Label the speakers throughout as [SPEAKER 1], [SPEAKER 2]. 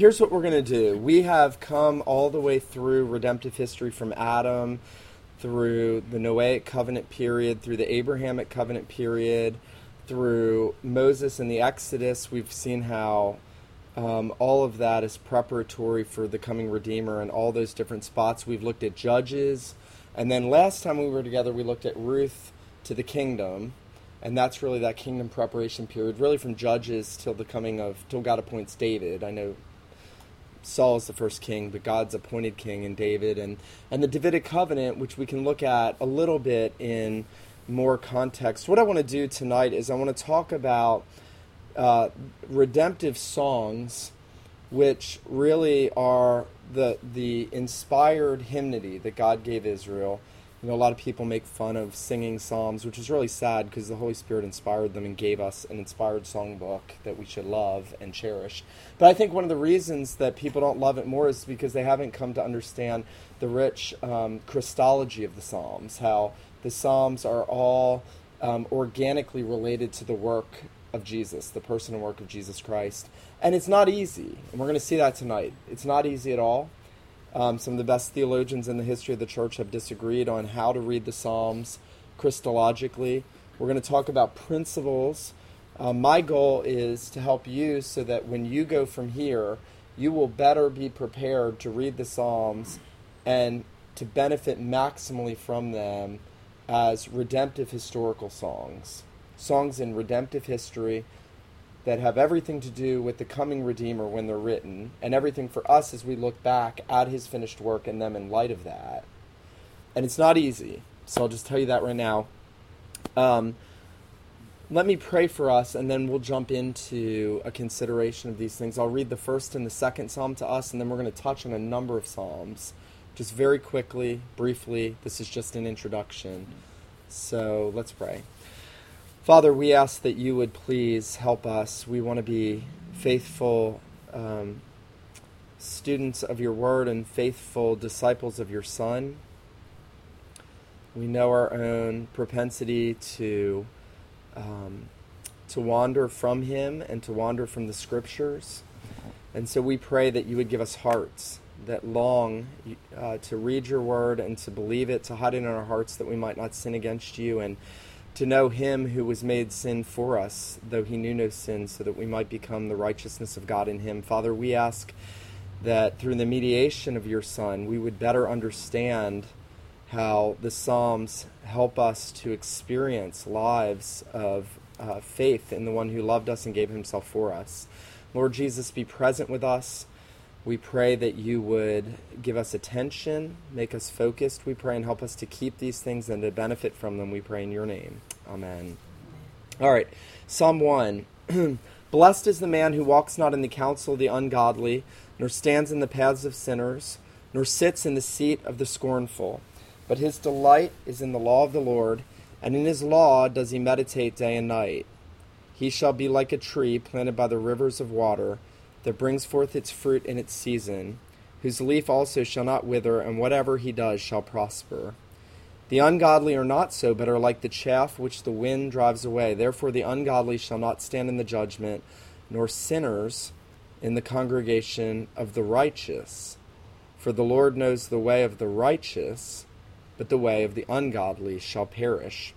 [SPEAKER 1] Here's what we're going to do. We have come all the way through redemptive history from Adam, through the Noahic covenant period, through the Abrahamic covenant period, through Moses and the Exodus. We've seen how um, all of that is preparatory for the coming Redeemer and all those different spots. We've looked at Judges. And then last time we were together, we looked at Ruth to the kingdom and that's really that kingdom preparation period, really from Judges till the coming of till God appoints David. I know Saul is the first king, but God's appointed king in David, and and the Davidic covenant, which we can look at a little bit in more context. What I want to do tonight is I want to talk about uh, redemptive songs, which really are the the inspired hymnody that God gave Israel you know, a lot of people make fun of singing psalms, which is really sad because the Holy Spirit inspired them and gave us an inspired songbook that we should love and cherish. But I think one of the reasons that people don't love it more is because they haven't come to understand the rich um, Christology of the Psalms, how the Psalms are all um, organically related to the work of Jesus, the person and work of Jesus Christ. And it's not easy, and we're going to see that tonight. It's not easy at all. Um, some of the best theologians in the history of the church have disagreed on how to read the Psalms Christologically. We're going to talk about principles. Uh, my goal is to help you so that when you go from here, you will better be prepared to read the Psalms and to benefit maximally from them as redemptive historical songs. Songs in redemptive history that have everything to do with the coming Redeemer when they're written, and everything for us as we look back at his finished work and them in light of that. And it's not easy, so I'll just tell you that right now. Um, let me pray for us, and then we'll jump into a consideration of these things. I'll read the first and the second psalm to us, and then we're going to touch on a number of psalms. Just very quickly, briefly, this is just an introduction. So let's pray. Father, we ask that you would please help us. We want to be faithful um, students of your word and faithful disciples of your Son. We know our own propensity to um, to wander from Him and to wander from the Scriptures, and so we pray that you would give us hearts that long uh, to read your word and to believe it, to hide it in our hearts that we might not sin against you and to know him who was made sin for us, though he knew no sin, so that we might become the righteousness of God in him. Father, we ask that through the mediation of your Son, we would better understand how the Psalms help us to experience lives of uh, faith in the one who loved us and gave himself for us. Lord Jesus, be present with us. We pray that you would give us attention, make us focused, we pray, and help us to keep these things and to benefit from them, we pray in your name. Amen. All right, Psalm 1. Blessed is the man who walks not in the counsel of the ungodly, nor stands in the paths of sinners, nor sits in the seat of the scornful. But his delight is in the law of the Lord, and in his law does he meditate day and night. He shall be like a tree planted by the rivers of water that brings forth its fruit in its season, whose leaf also shall not wither, and whatever he does shall prosper. The ungodly are not so, but are like the chaff which the wind drives away. Therefore, the ungodly shall not stand in the judgment, nor sinners in the congregation of the righteous. For the Lord knows the way of the righteous, but the way of the ungodly shall perish.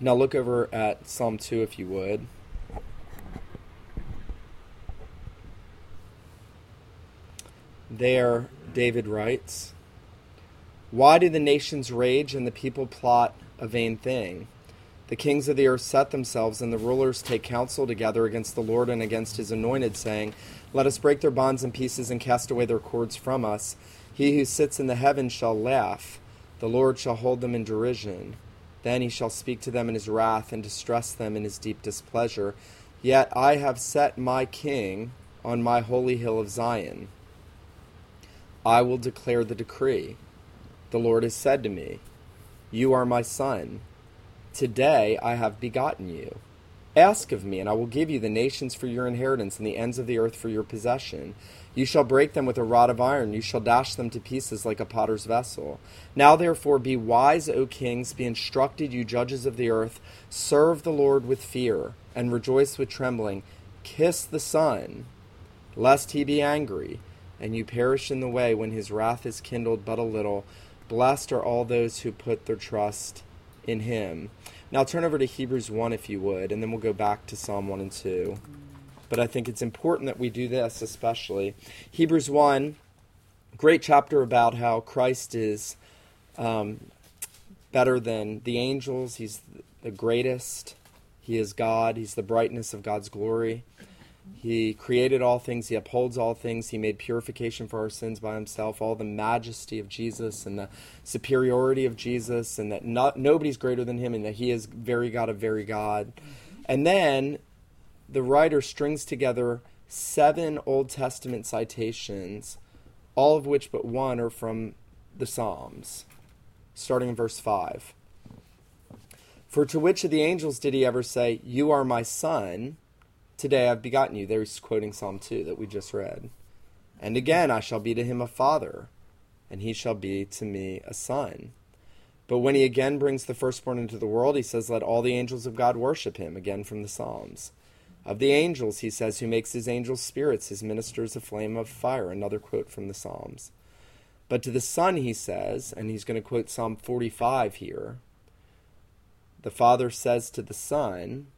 [SPEAKER 1] Now, look over at Psalm 2 if you would. There, David writes, Why do the nations rage and the people plot a vain thing? The kings of the earth set themselves, and the rulers take counsel together against the Lord and against his anointed, saying, Let us break their bonds in pieces and cast away their cords from us. He who sits in the heavens shall laugh, the Lord shall hold them in derision. Then he shall speak to them in his wrath and distress them in his deep displeasure. Yet I have set my king on my holy hill of Zion. I will declare the decree. The Lord has said to me, You are my son. Today I have begotten you. Ask of me, and I will give you the nations for your inheritance and the ends of the earth for your possession. You shall break them with a rod of iron, you shall dash them to pieces like a potter's vessel. Now therefore be wise, O kings, be instructed, you judges of the earth. Serve the Lord with fear, and rejoice with trembling. Kiss the Son lest he be angry, and you perish in the way when his wrath is kindled but a little. Blessed are all those who put their trust in him. Now turn over to Hebrews 1 if you would, and then we'll go back to Psalm 1 and 2. But I think it's important that we do this especially. Hebrews 1, great chapter about how Christ is um, better than the angels. He's the greatest. He is God. He's the brightness of God's glory. He created all things. He upholds all things. He made purification for our sins by himself. All the majesty of Jesus and the superiority of Jesus, and that not, nobody's greater than him, and that he is very God of very God. Mm-hmm. And then the writer strings together seven Old Testament citations, all of which but one are from the Psalms, starting in verse 5. For to which of the angels did he ever say, You are my son? Today I've begotten you. There he's quoting Psalm 2 that we just read. And again I shall be to him a father, and he shall be to me a son. But when he again brings the firstborn into the world, he says, Let all the angels of God worship him, again from the Psalms. Of the angels, he says, Who makes his angels spirits, his ministers a flame of fire, another quote from the Psalms. But to the Son, he says, and he's going to quote Psalm 45 here, the Father says to the Son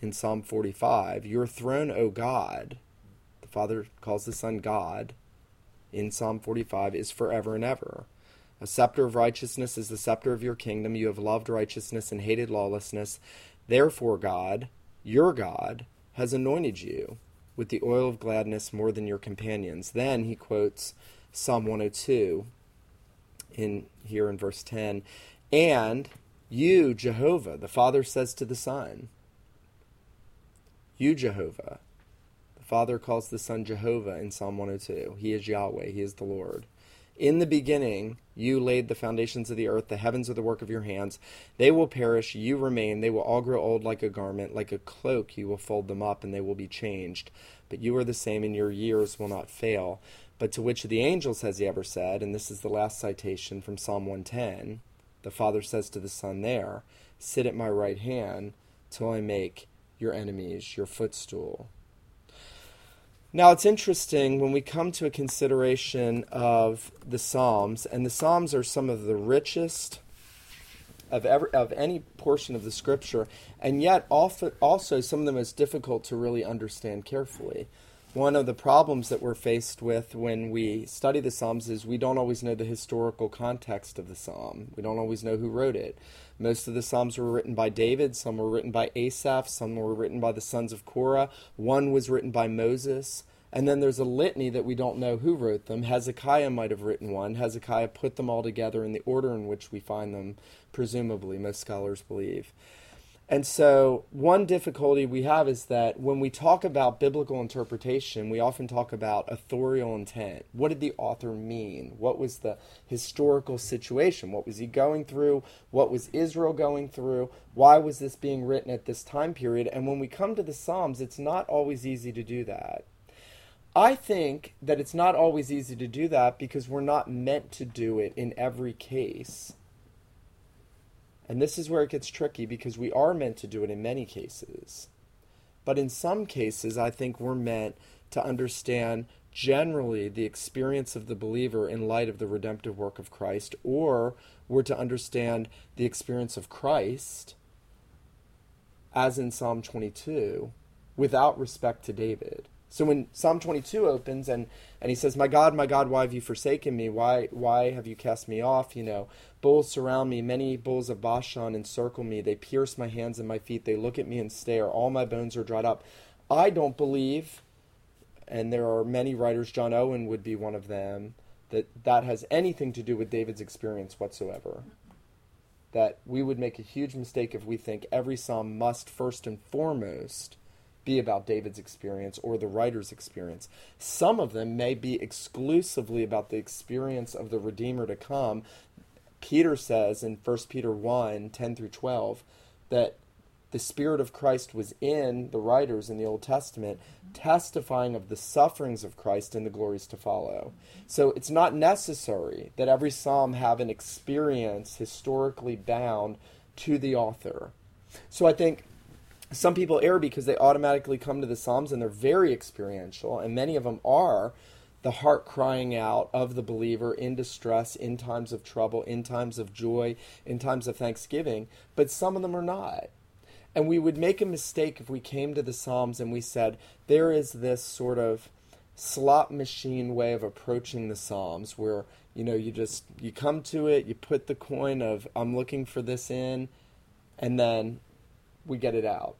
[SPEAKER 1] in Psalm 45, Your throne, O God, the Father calls the Son God in Psalm 45, is forever and ever. A scepter of righteousness is the scepter of your kingdom. You have loved righteousness and hated lawlessness. Therefore, God, your God, has anointed you with the oil of gladness more than your companions. Then he quotes Psalm 102 in here in verse 10. And you, Jehovah, the Father says to the Son, You, Jehovah. The Father calls the Son Jehovah in Psalm 102. He is Yahweh, He is the Lord. In the beginning, you laid the foundations of the earth. The heavens are the work of your hands. They will perish. You remain. They will all grow old like a garment. Like a cloak, you will fold them up, and they will be changed. But you are the same, and your years will not fail. But to which of the angels has he ever said? And this is the last citation from Psalm 110 the Father says to the Son there, Sit at my right hand till I make your enemies your footstool. Now, it's interesting when we come to a consideration of the Psalms, and the Psalms are some of the richest of, ever, of any portion of the Scripture, and yet also some of the most difficult to really understand carefully one of the problems that we're faced with when we study the Psalms is we don't always know the historical context of the Psalm. We don't always know who wrote it. Most of the Psalms were written by David, some were written by Asaph, some were written by the sons of Korah, one was written by Moses. And then there's a litany that we don't know who wrote them. Hezekiah might have written one. Hezekiah put them all together in the order in which we find them, presumably, most scholars believe. And so, one difficulty we have is that when we talk about biblical interpretation, we often talk about authorial intent. What did the author mean? What was the historical situation? What was he going through? What was Israel going through? Why was this being written at this time period? And when we come to the Psalms, it's not always easy to do that. I think that it's not always easy to do that because we're not meant to do it in every case. And this is where it gets tricky because we are meant to do it in many cases. But in some cases, I think we're meant to understand generally the experience of the believer in light of the redemptive work of Christ, or we're to understand the experience of Christ, as in Psalm 22, without respect to David. So when Psalm 22 opens and, and he says, My God, my God, why have you forsaken me? Why, why have you cast me off? You know, bulls surround me, many bulls of Bashan encircle me. They pierce my hands and my feet. They look at me and stare. All my bones are dried up. I don't believe, and there are many writers, John Owen would be one of them, that that has anything to do with David's experience whatsoever. That we would make a huge mistake if we think every psalm must first and foremost be about David's experience or the writer's experience. Some of them may be exclusively about the experience of the Redeemer to come. Peter says in 1 Peter 1 10 through 12 that the Spirit of Christ was in the writers in the Old Testament, testifying of the sufferings of Christ and the glories to follow. So it's not necessary that every psalm have an experience historically bound to the author. So I think some people err because they automatically come to the Psalms and they're very experiential, and many of them are the heart crying out of the believer in distress, in times of trouble, in times of joy, in times of thanksgiving, but some of them are not. And we would make a mistake if we came to the Psalms and we said, there is this sort of slot machine way of approaching the Psalms where, you know, you just, you come to it, you put the coin of, I'm looking for this in, and then we get it out.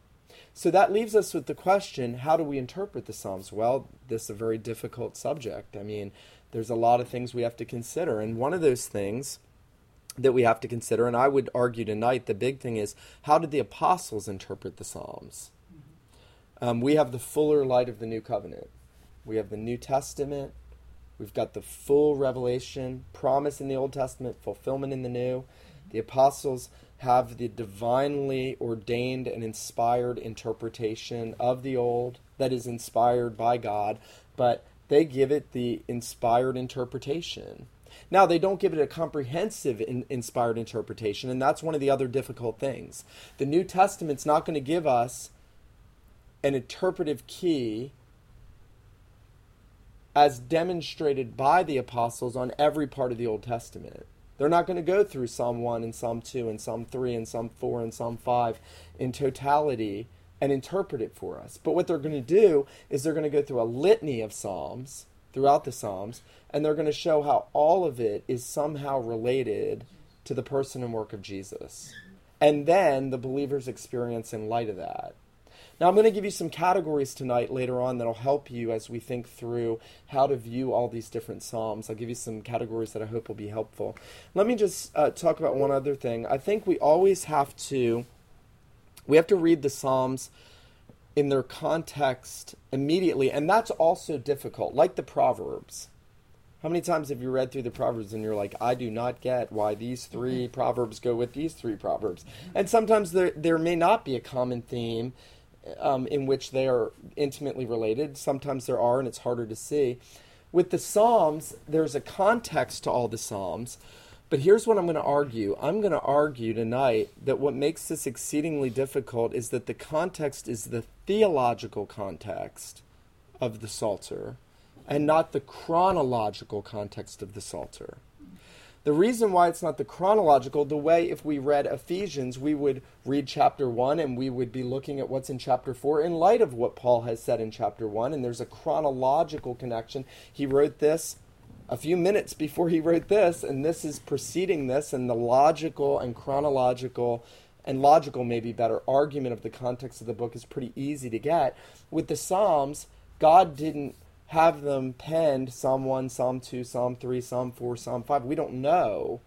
[SPEAKER 1] So that leaves us with the question how do we interpret the Psalms? Well, this is a very difficult subject. I mean, there's a lot of things we have to consider. And one of those things that we have to consider, and I would argue tonight, the big thing is how did the apostles interpret the Psalms? Um, we have the fuller light of the new covenant. We have the New Testament. We've got the full revelation, promise in the Old Testament, fulfillment in the New. The apostles have the divinely ordained and inspired interpretation of the old that is inspired by God, but they give it the inspired interpretation. Now, they don't give it a comprehensive in, inspired interpretation, and that's one of the other difficult things. The New Testament's not going to give us an interpretive key as demonstrated by the apostles on every part of the Old Testament. They're not going to go through Psalm 1 and Psalm 2 and Psalm 3 and Psalm 4 and Psalm 5 in totality and interpret it for us. But what they're going to do is they're going to go through a litany of Psalms throughout the Psalms and they're going to show how all of it is somehow related to the person and work of Jesus. And then the believer's experience in light of that. Now, I'm going to give you some categories tonight later on that'll help you as we think through how to view all these different Psalms. I'll give you some categories that I hope will be helpful. Let me just uh, talk about one other thing. I think we always have to we have to read the Psalms in their context immediately, and that's also difficult, like the Proverbs. How many times have you read through the Proverbs and you're like, I do not get why these three mm-hmm. Proverbs go with these three Proverbs? And sometimes there, there may not be a common theme um, in which they are intimately related. Sometimes there are, and it's harder to see. With the Psalms, there's a context to all the Psalms. But here's what I'm going to argue. I'm going to argue tonight that what makes this exceedingly difficult is that the context is the theological context of the Psalter and not the chronological context of the Psalter. The reason why it's not the chronological, the way if we read Ephesians, we would read chapter 1 and we would be looking at what's in chapter 4 in light of what Paul has said in chapter 1, and there's a chronological connection. He wrote this a few minutes before he wrote this, and this is preceding this, and the logical and chronological and logical, maybe better, argument of the context of the book is pretty easy to get. With the Psalms, God didn't have them penned Psalm 1, Psalm 2, Psalm 3, Psalm 4, Psalm 5. We don't know.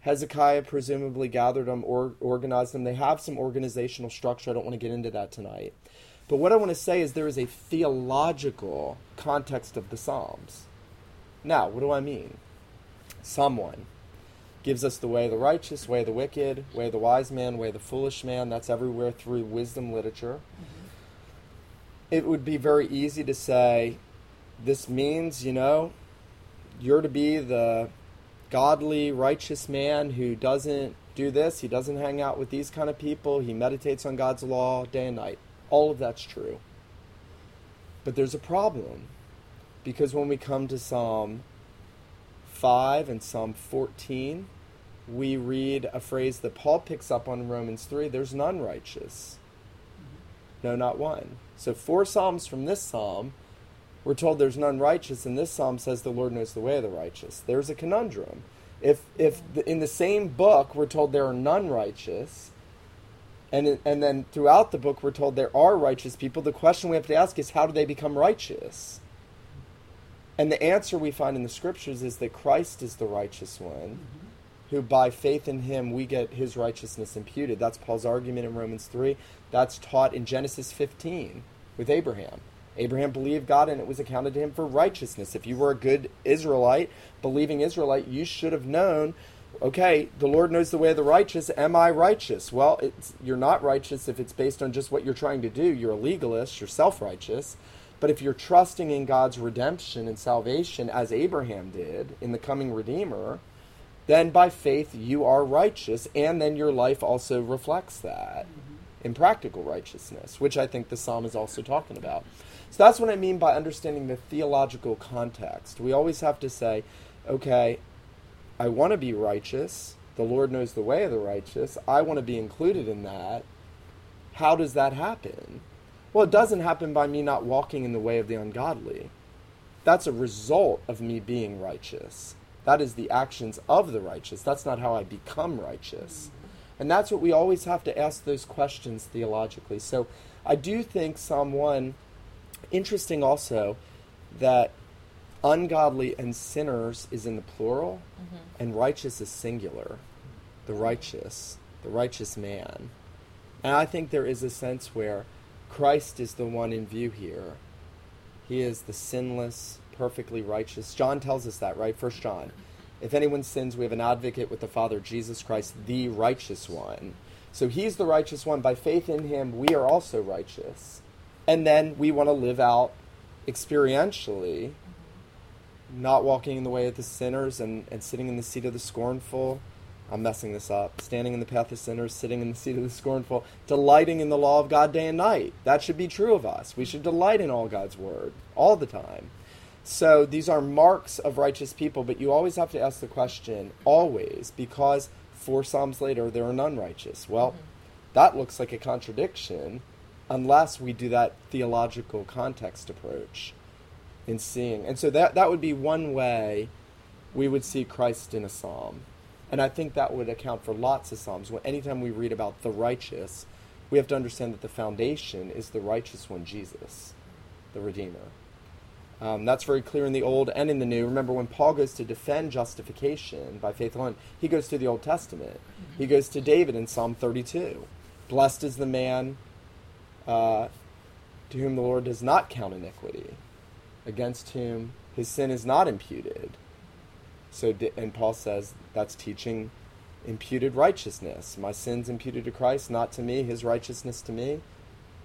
[SPEAKER 1] Hezekiah presumably gathered them or organized them. They have some organizational structure. I don't want to get into that tonight. But what I want to say is there is a theological context of the Psalms. Now, what do I mean? Psalm 1 gives us the way of the righteous, way of the wicked, way of the wise man, way of the foolish man. That's everywhere through wisdom literature. Mm-hmm. It would be very easy to say, this means, you know, you're to be the godly, righteous man who doesn't do this, he doesn't hang out with these kind of people, he meditates on God's law day and night. All of that's true. But there's a problem. Because when we come to Psalm 5 and Psalm 14, we read a phrase that Paul picks up on in Romans 3 there's none righteous. No, not one. So, four Psalms from this Psalm we're told there's none righteous, and this psalm says the Lord knows the way of the righteous. There's a conundrum. If if the, in the same book we're told there are none righteous, and and then throughout the book we're told there are righteous people, the question we have to ask is how do they become righteous? And the answer we find in the scriptures is that Christ is the righteous one, mm-hmm. who by faith in him we get his righteousness imputed. That's Paul's argument in Romans 3. That's taught in Genesis 15 with Abraham. Abraham believed God and it was accounted to him for righteousness. If you were a good Israelite, believing Israelite, you should have known okay, the Lord knows the way of the righteous. Am I righteous? Well, you're not righteous if it's based on just what you're trying to do. You're a legalist, you're self righteous. But if you're trusting in God's redemption and salvation, as Abraham did in the coming Redeemer, then by faith you are righteous, and then your life also reflects that. Mm-hmm in practical righteousness, which I think the psalm is also talking about. So that's what I mean by understanding the theological context. We always have to say, okay, I want to be righteous. The Lord knows the way of the righteous. I want to be included in that. How does that happen? Well, it doesn't happen by me not walking in the way of the ungodly. That's a result of me being righteous. That is the actions of the righteous. That's not how I become righteous. And that's what we always have to ask those questions theologically. So I do think Psalm 1, interesting also, that ungodly and sinners is in the plural mm-hmm. and righteous is singular. The righteous, the righteous man. And I think there is a sense where Christ is the one in view here. He is the sinless, perfectly righteous. John tells us that, right? First John. If anyone sins, we have an advocate with the Father, Jesus Christ, the righteous one. So he's the righteous one. By faith in him, we are also righteous. And then we want to live out experientially, not walking in the way of the sinners and, and sitting in the seat of the scornful. I'm messing this up. Standing in the path of sinners, sitting in the seat of the scornful, delighting in the law of God day and night. That should be true of us. We should delight in all God's word all the time. So these are marks of righteous people, but you always have to ask the question, always, because four Psalms later, there are none righteous. Well, mm-hmm. that looks like a contradiction unless we do that theological context approach in seeing. And so that, that would be one way we would see Christ in a psalm. And I think that would account for lots of psalms. When, anytime we read about the righteous, we have to understand that the foundation is the righteous one, Jesus, the Redeemer. Um, that's very clear in the Old and in the New. Remember, when Paul goes to defend justification by faith alone, he goes to the Old Testament. He goes to David in Psalm 32. Blessed is the man uh, to whom the Lord does not count iniquity, against whom his sin is not imputed. So, and Paul says that's teaching imputed righteousness. My sins imputed to Christ, not to me, his righteousness to me.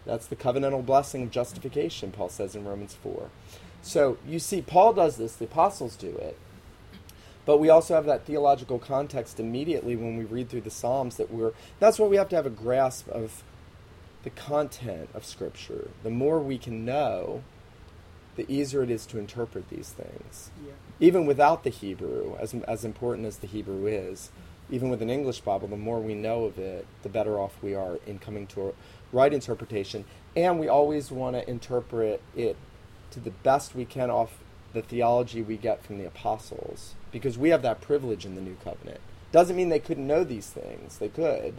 [SPEAKER 1] That's the covenantal blessing of justification, Paul says in Romans 4. So you see, Paul does this, the apostles do it. But we also have that theological context immediately when we read through the Psalms that we're that's why we have to have a grasp of the content of Scripture. The more we can know, the easier it is to interpret these things. Yeah. Even without the Hebrew, as, as important as the Hebrew is, even with an English Bible, the more we know of it, the better off we are in coming to a right interpretation. And we always want to interpret it to the best we can off the theology we get from the apostles because we have that privilege in the new covenant. Doesn't mean they couldn't know these things. They could.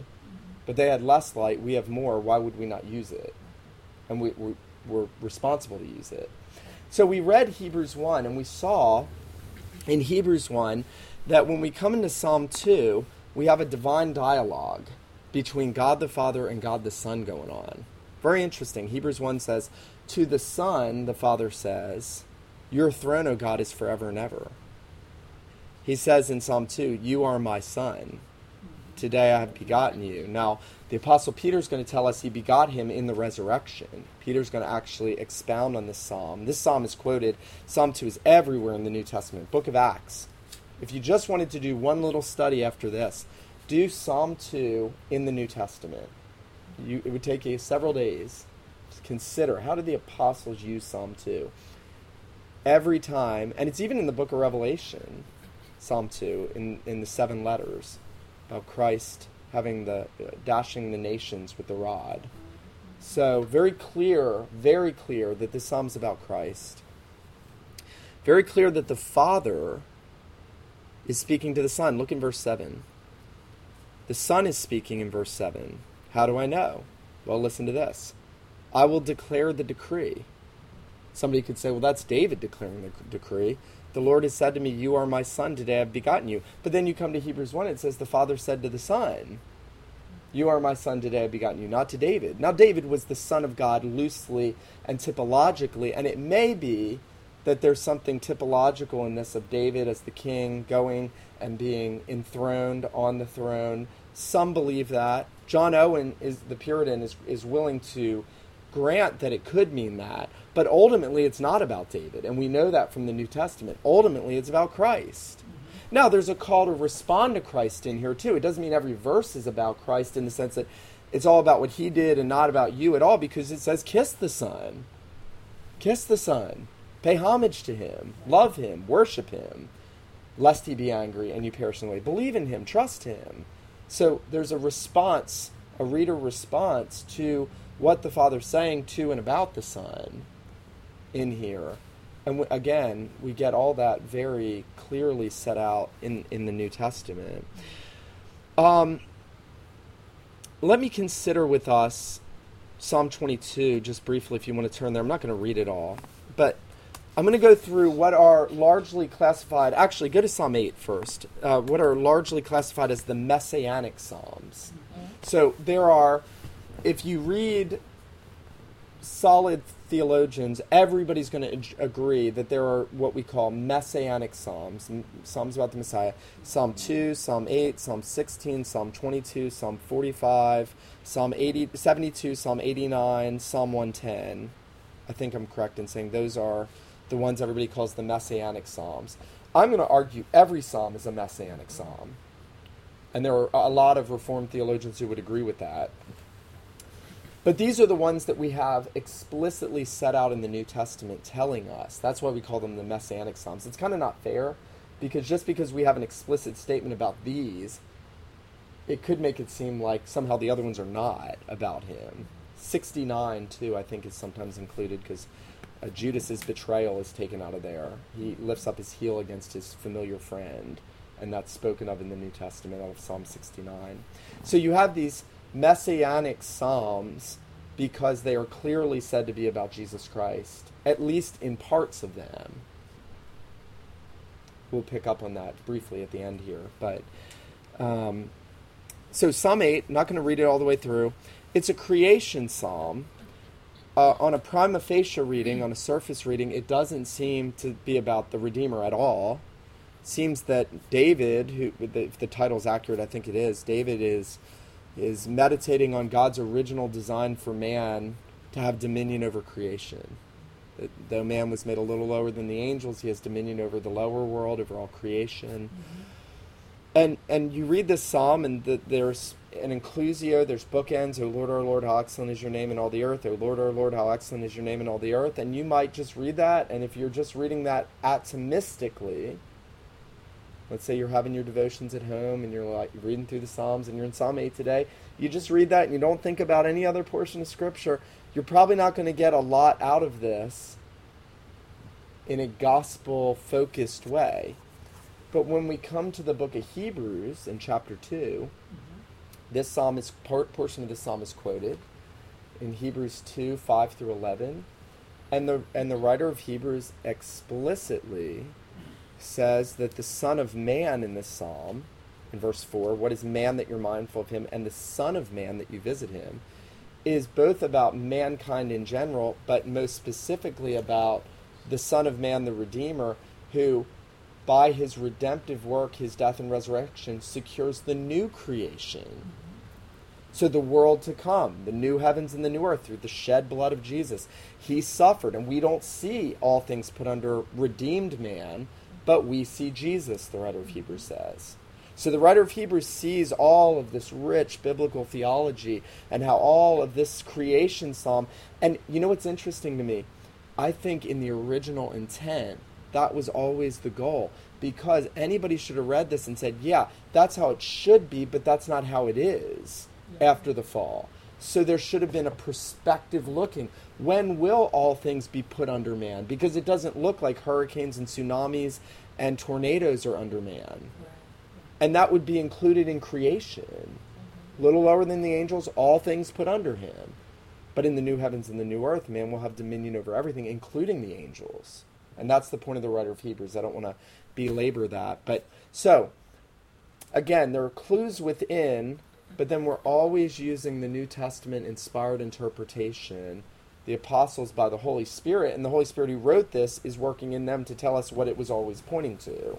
[SPEAKER 1] But they had less light. We have more. Why would we not use it? And we, we, we're responsible to use it. So we read Hebrews 1 and we saw in Hebrews 1 that when we come into Psalm 2, we have a divine dialogue between God the Father and God the Son going on. Very interesting. Hebrews 1 says, to the Son, the Father says, Your throne, O God, is forever and ever. He says in Psalm 2, You are my Son. Today I have begotten you. Now, the Apostle Peter is going to tell us he begot him in the resurrection. Peter's going to actually expound on this psalm. This psalm is quoted. Psalm 2 is everywhere in the New Testament. Book of Acts. If you just wanted to do one little study after this, do Psalm 2 in the New Testament. You, it would take you several days to consider how did the apostles use Psalm 2? Every time, and it's even in the book of Revelation, Psalm 2, in, in the seven letters about Christ having the dashing the nations with the rod. So, very clear, very clear that this psalm's about Christ. Very clear that the Father is speaking to the Son. Look in verse 7. The Son is speaking in verse 7. How do I know? Well, listen to this. I will declare the decree. Somebody could say, well, that's David declaring the decree. The Lord has said to me, You are my son, today I've begotten you. But then you come to Hebrews 1, it says, The Father said to the Son, You are my son, today I've begotten you, not to David. Now, David was the Son of God loosely and typologically, and it may be that there's something typological in this of David as the king going and being enthroned on the throne. Some believe that. John Owen is the Puritan is, is willing to grant that it could mean that, but ultimately it's not about David, and we know that from the New Testament. Ultimately, it's about Christ. Mm-hmm. Now, there's a call to respond to Christ in here, too. It doesn't mean every verse is about Christ in the sense that it's all about what he did and not about you at all because it says kiss the Son. Kiss the Son. Pay homage to him. Love him. Worship him. Lest he be angry and you perish in the way. Believe in him. Trust him. So there's a response, a reader response to what the Father's saying to and about the Son in here. And w- again, we get all that very clearly set out in, in the New Testament. Um, let me consider with us Psalm 22, just briefly, if you want to turn there. I'm not going to read it all, but I'm going to go through what are largely classified. Actually, go to Psalm 8 first. Uh, what are largely classified as the Messianic Psalms. Mm-hmm. So there are, if you read solid theologians, everybody's going to ag- agree that there are what we call messianic psalms, psalms about the Messiah. Psalm 2, Psalm 8, Psalm 16, Psalm 22, Psalm 45, Psalm 80, 72, Psalm 89, Psalm 110. I think I'm correct in saying those are the ones everybody calls the messianic psalms. I'm going to argue every psalm is a messianic psalm. And there are a lot of Reformed theologians who would agree with that. But these are the ones that we have explicitly set out in the New Testament telling us. That's why we call them the Messianic Psalms. It's kind of not fair because just because we have an explicit statement about these, it could make it seem like somehow the other ones are not about him. 69, too, I think is sometimes included because uh, Judas's betrayal is taken out of there. He lifts up his heel against his familiar friend, and that's spoken of in the New Testament out of Psalm 69. So you have these messianic psalms because they are clearly said to be about Jesus Christ, at least in parts of them. We'll pick up on that briefly at the end here. But um, so Psalm 8, not going to read it all the way through. It's a creation psalm. Uh, on a prima facie reading, on a surface reading, it doesn't seem to be about the Redeemer at all. It seems that David, who, if the title is accurate, I think it is, David is is meditating on God's original design for man to have dominion over creation. That though man was made a little lower than the angels, he has dominion over the lower world, over all creation. Mm-hmm. And and you read this psalm, and the, there's an inclusio, there's bookends. O Lord, our Lord, how excellent is your name in all the earth. O Lord, our Lord, how excellent is your name in all the earth. And you might just read that, and if you're just reading that atomistically, Let's say you're having your devotions at home and you're like reading through the Psalms and you're in Psalm 8 today. You just read that and you don't think about any other portion of Scripture. You're probably not going to get a lot out of this in a gospel focused way. But when we come to the book of Hebrews in chapter 2, mm-hmm. this psalm is part portion of the psalm is quoted in Hebrews 2 5 through 11. And the, and the writer of Hebrews explicitly says that the Son of Man in this psalm, in verse 4, what is man that you're mindful of him, and the Son of Man that you visit him, is both about mankind in general, but most specifically about the Son of Man, the Redeemer, who, by his redemptive work, his death and resurrection, secures the new creation. So, the world to come, the new heavens and the new earth, through the shed blood of Jesus. He suffered, and we don't see all things put under redeemed man but we see Jesus, the writer of Hebrews says. So the writer of Hebrews sees all of this rich biblical theology and how all of this creation psalm. And you know what's interesting to me? I think in the original intent, that was always the goal. Because anybody should have read this and said, yeah, that's how it should be, but that's not how it is yeah. after the fall. So there should have been a perspective looking. When will all things be put under man? Because it doesn't look like hurricanes and tsunamis and tornadoes are under man. And that would be included in creation. Mm-hmm. Little lower than the angels, all things put under him. But in the new heavens and the new earth, man will have dominion over everything, including the angels. And that's the point of the writer of Hebrews. I don't want to belabor that. But so, again, there are clues within but then we're always using the New Testament inspired interpretation. The apostles by the Holy Spirit, and the Holy Spirit who wrote this is working in them to tell us what it was always pointing to.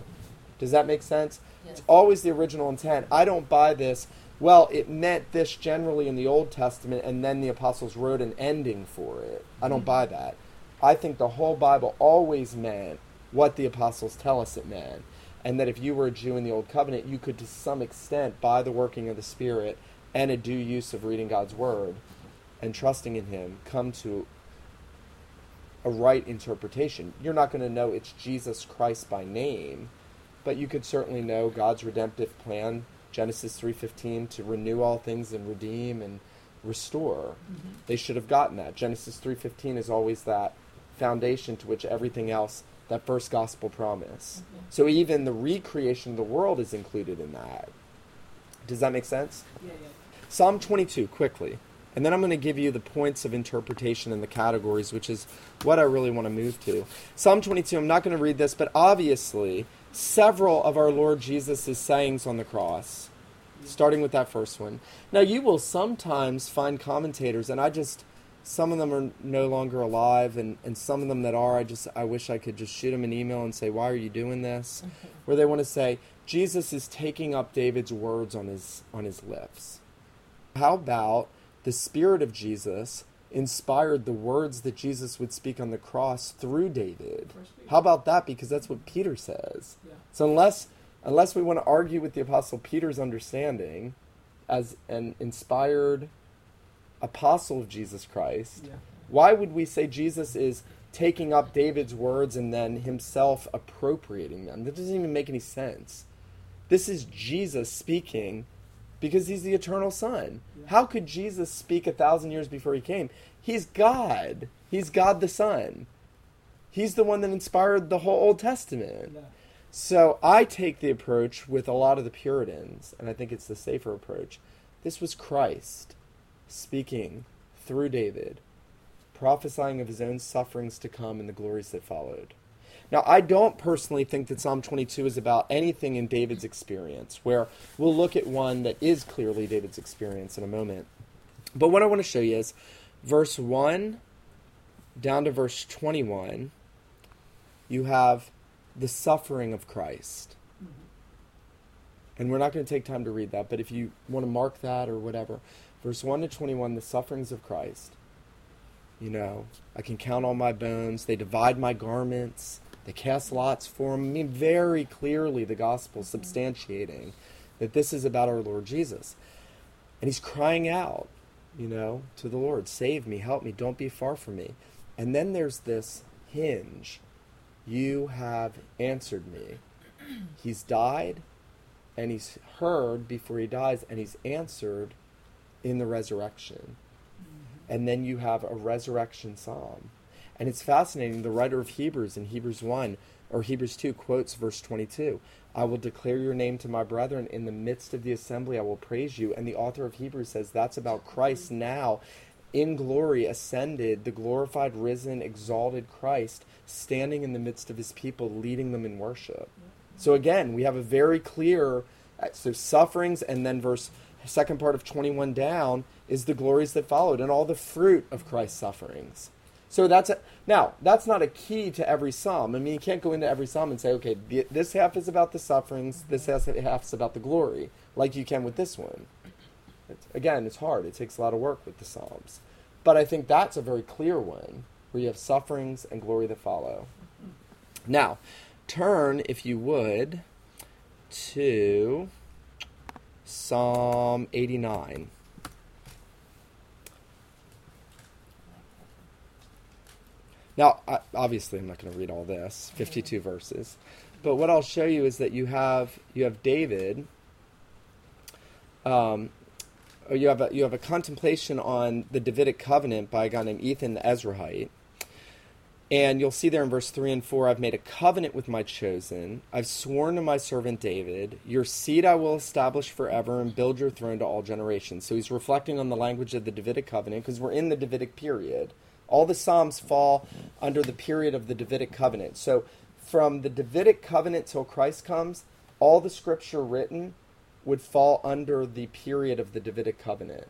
[SPEAKER 1] Does that make sense? Yes. It's always the original intent. I don't buy this. Well, it meant this generally in the Old Testament, and then the apostles wrote an ending for it. I don't mm-hmm. buy that. I think the whole Bible always meant what the apostles tell us it meant and that if you were a Jew in the Old Covenant, you could, to some extent, by the working of the Spirit, and a due use of reading God's word and trusting in Him come to a right interpretation. You're not going to know it's Jesus Christ by name, but you could certainly know God's redemptive plan, Genesis 3:15 to renew all things and redeem and restore. Mm-hmm. They should have gotten that. Genesis 3:15 is always that foundation to which everything else that first gospel promise. Mm-hmm. So even the recreation of the world is included in that. Does that make sense?
[SPEAKER 2] Yeah, yeah.
[SPEAKER 1] Psalm 22 quickly. And then I'm going to give you the points of interpretation and the categories, which is what I really want to move to. Psalm 22, I'm not going to read this, but obviously, several of our Lord Jesus' sayings on the cross, starting with that first one. Now, you will sometimes find commentators, and I just, some of them are no longer alive, and, and some of them that are, I just, I wish I could just shoot them an email and say, why are you doing this? Where they want to say, Jesus is taking up David's words on his, on his lips. How about the Spirit of Jesus inspired the words that Jesus would speak on the cross through David. How about that? Because that's what Peter says. Yeah. So unless unless we want to argue with the apostle Peter's understanding as an inspired apostle of Jesus Christ, yeah. why would we say Jesus is taking up David's words and then himself appropriating them? That doesn't even make any sense. This is Jesus speaking because he's the eternal Son. Yeah. How could Jesus speak a thousand years before he came? He's God. He's God the Son. He's the one that inspired the whole Old Testament. Yeah. So I take the approach with a lot of the Puritans, and I think it's the safer approach. This was Christ speaking through David, prophesying of his own sufferings to come and the glories that followed. Now, I don't personally think that Psalm 22 is about anything in David's experience, where we'll look at one that is clearly David's experience in a moment. But what I want to show you is verse 1 down to verse 21, you have the suffering of Christ. Mm-hmm. And we're not going to take time to read that, but if you want to mark that or whatever, verse 1 to 21, the sufferings of Christ. You know, I can count all my bones. They divide my garments. They cast lots for him. I mean, very clearly the gospel substantiating that this is about our Lord Jesus. And he's crying out, you know, to the Lord, save me, help me, don't be far from me. And then there's this hinge. You have answered me. He's died and he's heard before he dies and he's answered in the resurrection. Mm-hmm. And then you have a resurrection psalm. And it's fascinating. The writer of Hebrews in Hebrews 1 or Hebrews 2 quotes verse 22 I will declare your name to my brethren. In the midst of the assembly, I will praise you. And the author of Hebrews says that's about Christ now in glory, ascended, the glorified, risen, exalted Christ, standing in the midst of his people, leading them in worship. So again, we have a very clear uh, so sufferings, and then verse second part of 21 down is the glories that followed and all the fruit of Christ's sufferings. So that's a, now that's not a key to every psalm. I mean, you can't go into every psalm and say, okay, this half is about the sufferings, this half is about the glory, like you can with this one. It's, again, it's hard. It takes a lot of work with the psalms, but I think that's a very clear one where you have sufferings and glory that follow. Now, turn if you would to Psalm 89. Now, obviously, I'm not going to read all this, 52 verses, but what I'll show you is that you have you have David. Um, you have a, you have a contemplation on the Davidic covenant by a guy named Ethan the Ezrahite. And you'll see there in verse 3 and 4 I've made a covenant with my chosen. I've sworn to my servant David, Your seed I will establish forever and build your throne to all generations. So he's reflecting on the language of the Davidic covenant because we're in the Davidic period. All the Psalms fall under the period of the Davidic covenant. So from the Davidic covenant till Christ comes, all the scripture written would fall under the period of the Davidic covenant.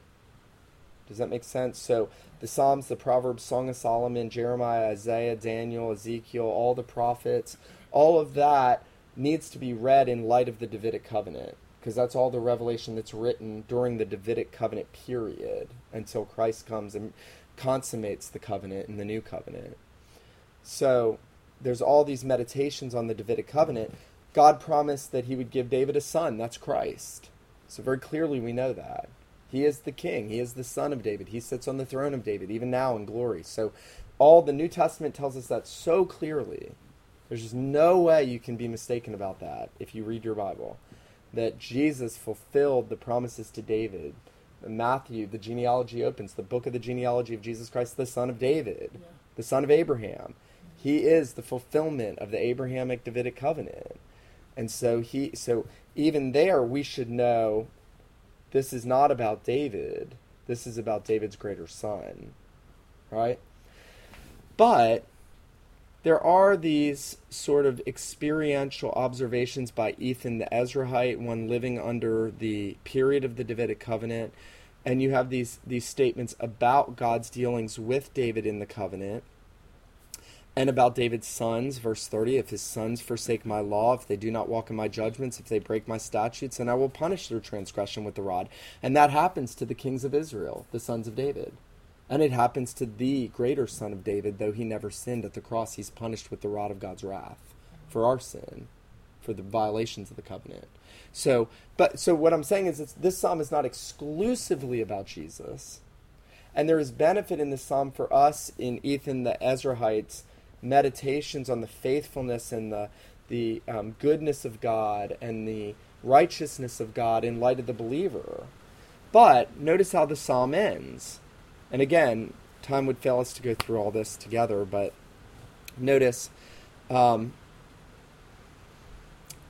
[SPEAKER 1] Does that make sense? So the Psalms, the Proverbs, Song of Solomon, Jeremiah, Isaiah, Daniel, Ezekiel, all the prophets, all of that needs to be read in light of the Davidic covenant because that's all the revelation that's written during the Davidic covenant period until Christ comes and consummates the covenant in the new covenant. So there's all these meditations on the Davidic covenant. God promised that he would give David a son. That's Christ. So very clearly we know that. He is the king. He is the son of David. He sits on the throne of David, even now in glory. So, all the New Testament tells us that so clearly. There's just no way you can be mistaken about that if you read your Bible. That Jesus fulfilled the promises to David. Matthew, the genealogy opens, the book of the genealogy of Jesus Christ, the son of David, yeah. the son of Abraham. He is the fulfillment of the Abrahamic Davidic covenant. And so he so even there we should know this is not about David. This is about David's greater son. Right? But there are these sort of experiential observations by Ethan the Ezrahite, one living under the period of the Davidic covenant, and you have these these statements about God's dealings with David in the covenant and about David's sons, verse 30 if his sons forsake my law, if they do not walk in my judgments, if they break my statutes, then I will punish their transgression with the rod. And that happens to the kings of Israel, the sons of David. And it happens to the greater son of David, though he never sinned at the cross, he's punished with the rod of God's wrath for our sin, for the violations of the covenant. So, but so what I'm saying is this psalm is not exclusively about Jesus. And there is benefit in this psalm for us in Ethan the Ezrahite's meditations on the faithfulness and the the um, goodness of God and the righteousness of God in light of the believer. But notice how the psalm ends. And again, time would fail us to go through all this together, but notice um,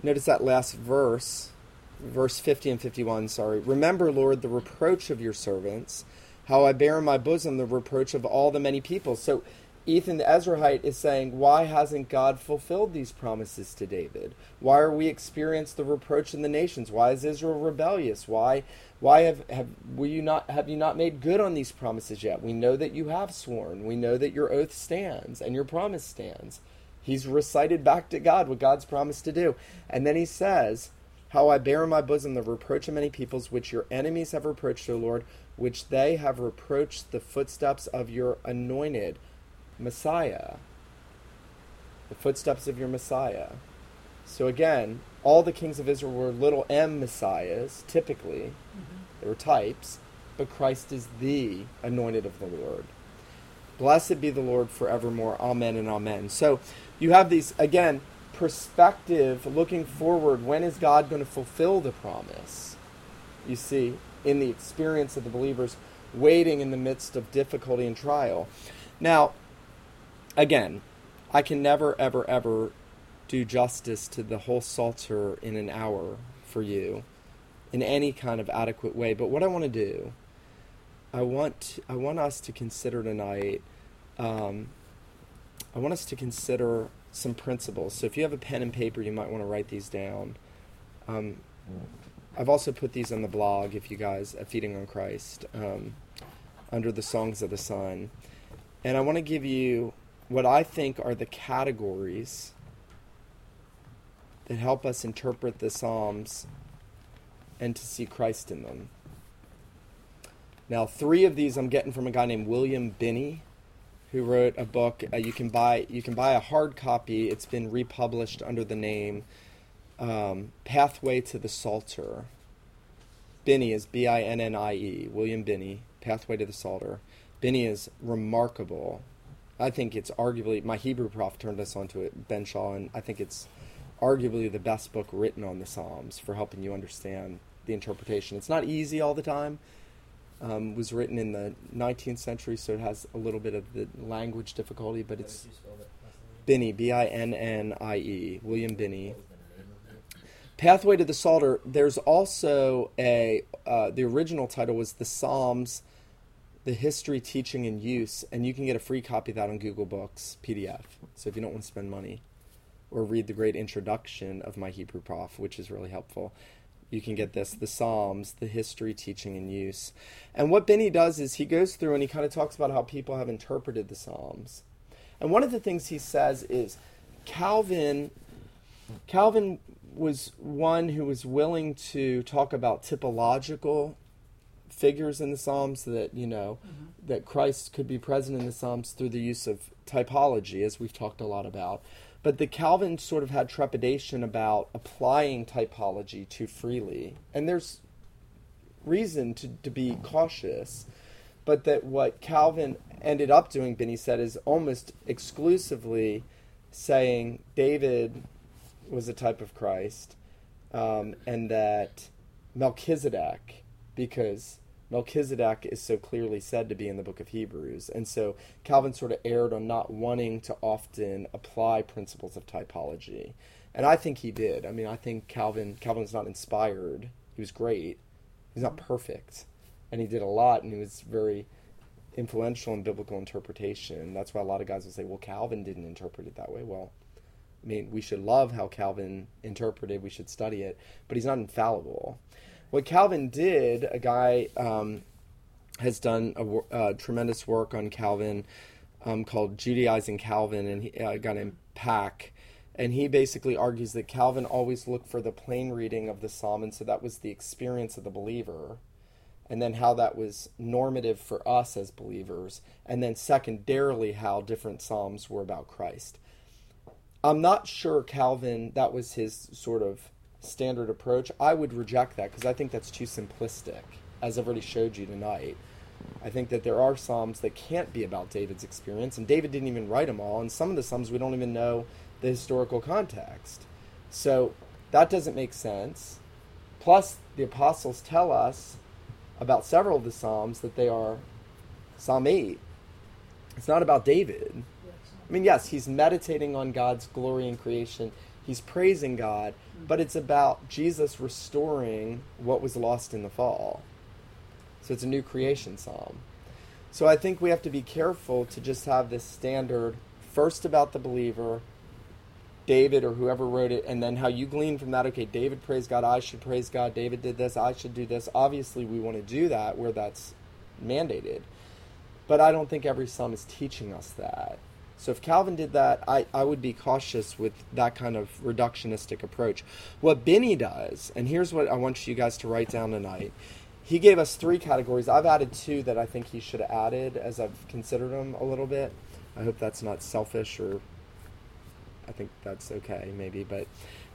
[SPEAKER 1] notice that last verse, verse 50 and 51, sorry. Remember, Lord, the reproach of your servants, how I bear in my bosom the reproach of all the many people. So Ethan the Ezrahite is saying, why hasn't God fulfilled these promises to David? Why are we experiencing the reproach in the nations? Why is Israel rebellious? Why why have, have will you not have you not made good on these promises yet? We know that you have sworn. We know that your oath stands and your promise stands. He's recited back to God what God's promised to do. And then he says, How I bear in my bosom the reproach of many peoples, which your enemies have reproached, O Lord, which they have reproached the footsteps of your anointed. Messiah, the footsteps of your Messiah. So again, all the kings of Israel were little m messiahs, typically. Mm-hmm. They were types, but Christ is the anointed of the Lord. Blessed be the Lord forevermore. Amen and amen. So you have these, again, perspective looking forward. When is God going to fulfill the promise? You see, in the experience of the believers waiting in the midst of difficulty and trial. Now, again, I can never, ever, ever do justice to the whole Psalter in an hour for you in any kind of adequate way. But what I want to do, I want I want us to consider tonight. Um, I want us to consider some principles. So if you have a pen and paper, you might want to write these down. Um, I've also put these on the blog. If you guys at Feeding on Christ, um, under the Songs of the Son, and I want to give you what I think are the categories that help us interpret the Psalms and to see Christ in them. Now, three of these I'm getting from a guy named William Binnie, who wrote a book. Uh, you can buy you can buy a hard copy. It's been republished under the name um, Pathway to the Psalter. Binnie is B I N N I E. William Binnie, Pathway to the Psalter. Binnie is remarkable I think it's arguably my Hebrew prof turned us onto it, Ben Shaw, and I think it's arguably the best book written on the Psalms for helping you understand the interpretation. It's not easy all the time. Um, was written in the 19th century, so it has a little bit of the language difficulty, but it's Binnie, B-I-N-N-I-E, William Binnie. Pathway to the Psalter. There's also a uh, the original title was the Psalms the history, teaching, and use, and you can get a free copy of that on Google Books PDF. So if you don't want to spend money, or read the great introduction of my Hebrew prof, which is really helpful, you can get this the Psalms, the history, teaching, and use. And what Binnie does is he goes through and he kind of talks about how people have interpreted the Psalms. And one of the things he says is Calvin Calvin was one who was willing to talk about typological figures in the Psalms that you know mm-hmm. that Christ could be present in the Psalms through the use of typology, as we've talked a lot about. But the Calvin sort of had trepidation about applying typology too freely, and there's reason to, to be cautious. But that what Calvin ended up doing, Binnie said, is almost exclusively saying David was a type of Christ, um, and that Melchizedek, because Melchizedek is so clearly said to be in the book of Hebrews. And so Calvin sort of erred on not wanting to often apply principles of typology. And I think he did. I mean, I think Calvin—Calvin Calvin's not inspired. He was great. He's not perfect. And he did a lot and he was very influential in biblical interpretation. That's why a lot of guys will say, well, Calvin didn't interpret it that way. Well, I mean, we should love how Calvin interpreted, we should study it, but he's not infallible. What Calvin did, a guy um, has done a, uh, tremendous work on Calvin um, called Judaizing Calvin, and he, uh, guy named Pak. And he basically argues that Calvin always looked for the plain reading of the psalm, and so that was the experience of the believer and then how that was normative for us as believers, and then secondarily how different Psalms were about Christ. I'm not sure Calvin, that was his sort of standard approach. I would reject that because I think that's too simplistic, as I've already showed you tonight. I think that there are Psalms that can't be about David's experience, and David didn't even write them all, and some of the Psalms we don't even know the historical context. So that doesn't make sense. Plus, the apostles tell us about several of the Psalms that they are Psalm 8. It's not about David. I mean, yes, he's meditating on God's glory in creation, he's praising God, but it's about Jesus restoring what was lost in the fall. So it's a new creation psalm. So I think we have to be careful to just have this standard first about the believer, David or whoever wrote it, and then how you glean from that. Okay, David praised God, I should praise God. David did this, I should do this. Obviously, we want to do that where that's mandated. But I don't think every psalm is teaching us that. So if Calvin did that, I, I would be cautious with that kind of reductionistic approach. What Binnie does, and here's what I want you guys to write down tonight. He gave us three categories. I've added two that I think he should have added as I've considered them a little bit. I hope that's not selfish or I think that's okay, maybe. But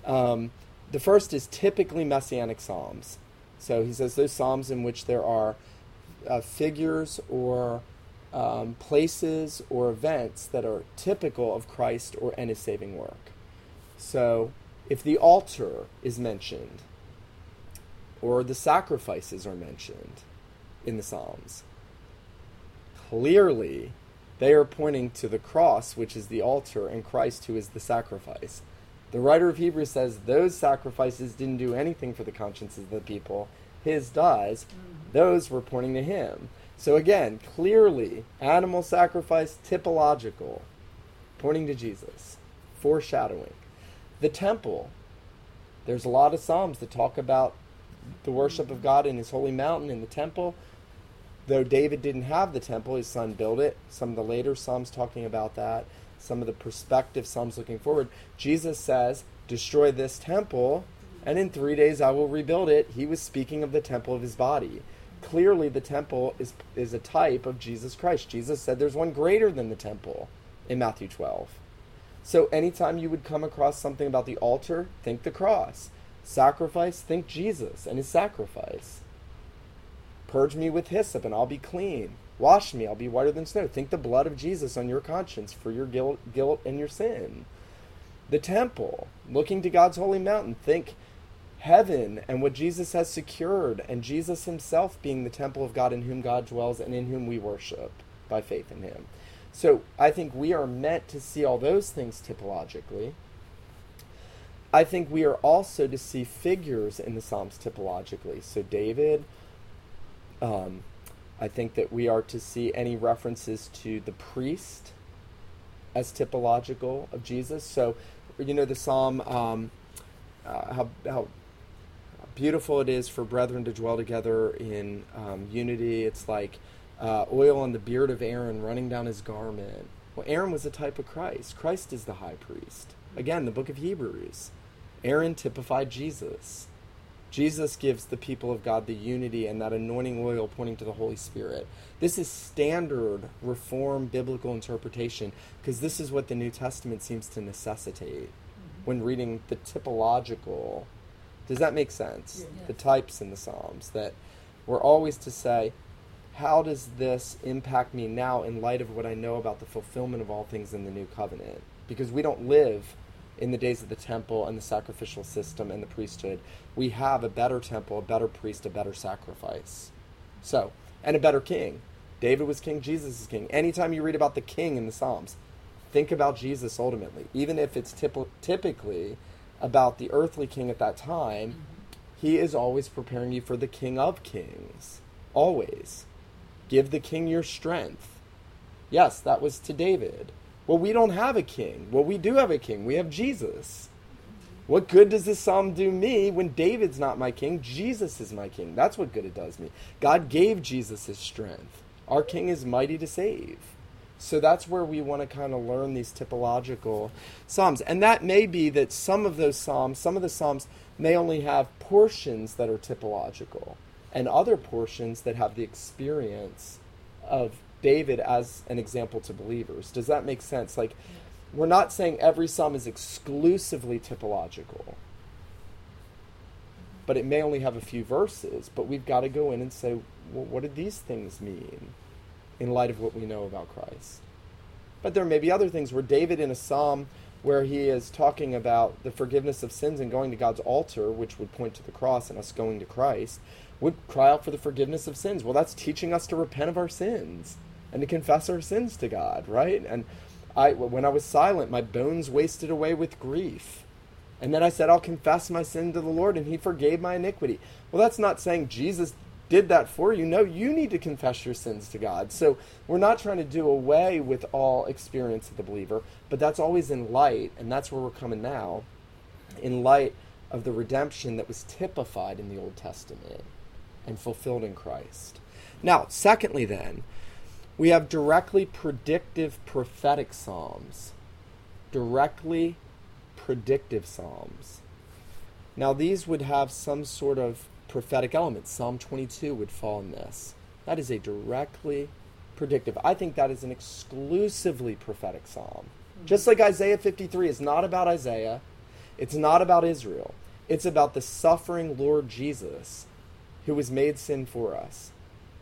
[SPEAKER 1] um, the first is typically messianic psalms. So he says those psalms in which there are uh, figures or um, places or events that are typical of Christ or his saving work. So if the altar is mentioned or the sacrifices are mentioned in the Psalms, clearly they are pointing to the cross, which is the altar, and Christ, who is the sacrifice. The writer of Hebrews says those sacrifices didn't do anything for the consciences of the people. His does. Those were pointing to him. So again, clearly, animal sacrifice, typological, pointing to Jesus, foreshadowing. The temple, there's a lot of Psalms that talk about the worship of God in his holy mountain in the temple. Though David didn't have the temple, his son built it. Some of the later Psalms talking about that, some of the perspective Psalms looking forward. Jesus says, Destroy this temple, and in three days I will rebuild it. He was speaking of the temple of his body. Clearly, the temple is, is a type of Jesus Christ. Jesus said there's one greater than the temple in Matthew 12. So, anytime you would come across something about the altar, think the cross. Sacrifice, think Jesus and his sacrifice. Purge me with hyssop, and I'll be clean. Wash me, I'll be whiter than snow. Think the blood of Jesus on your conscience for your guilt, guilt and your sin. The temple, looking to God's holy mountain, think heaven and what Jesus has secured, and Jesus himself being the temple of God in whom God dwells and in whom we worship by faith in him. So I think we are meant to see all those things typologically. I think we are also to see figures in the Psalms typologically. So David, um, I think that we are to see any references to the priest as typological of Jesus. So, you know, the psalm, um, uh, how, how beautiful it is for brethren to dwell together in um, unity. It's like uh, oil on the beard of Aaron running down his garment. Well, Aaron was a type of Christ. Christ is the high priest. Again, the book of Hebrews. Aaron typified Jesus. Jesus gives the people of God the unity and that anointing oil pointing to the Holy Spirit. This is standard reform biblical interpretation because this is what the New Testament seems to necessitate mm-hmm. when reading the typological. Does that make sense? Yeah. The types in the Psalms that We're always to say, how does this impact me now in light of what I know about the fulfillment of all things in the new covenant? Because we don't live in the days of the temple and the sacrificial system and the priesthood. We have a better temple, a better priest, a better sacrifice. So, and a better king. David was king, Jesus is king. Anytime you read about the king in the Psalms, think about Jesus ultimately. Even if it's typ- typically about the earthly king at that time, he is always preparing you for the king of kings. Always. Give the king your strength. Yes, that was to David. Well, we don't have a king. Well, we do have a king. We have Jesus. What good does this psalm do me when David's not my king? Jesus is my king. That's what good it does me. God gave Jesus his strength. Our king is mighty to save. So that's where we want to kind of learn these typological psalms. And that may be that some of those psalms, some of the psalms may only have portions that are typological and other portions that have the experience of David as an example to believers. Does that make sense? Like, we're not saying every psalm is exclusively typological, mm-hmm. but it may only have a few verses. But we've got to go in and say, well, what do these things mean in light of what we know about Christ? But there may be other things where David, in a psalm where he is talking about the forgiveness of sins and going to God's altar, which would point to the cross and us going to Christ, would cry out for the forgiveness of sins. Well, that's teaching us to repent of our sins and to confess our sins to God, right? And I, when I was silent, my bones wasted away with grief. And then I said, I'll confess my sin to the Lord, and He forgave my iniquity. Well, that's not saying Jesus did that for you. No, you need to confess your sins to God. So we're not trying to do away with all experience of the believer, but that's always in light, and that's where we're coming now, in light of the redemption that was typified in the Old Testament and fulfilled in Christ. Now, secondly, then, we have directly predictive prophetic psalms. Directly predictive psalms. Now, these would have some sort of prophetic element. Psalm 22 would fall in this. That is a directly predictive. I think that is an exclusively prophetic psalm. Mm-hmm. Just like Isaiah 53 is not about Isaiah, it's not about Israel. It's about the suffering Lord Jesus who was made sin for us.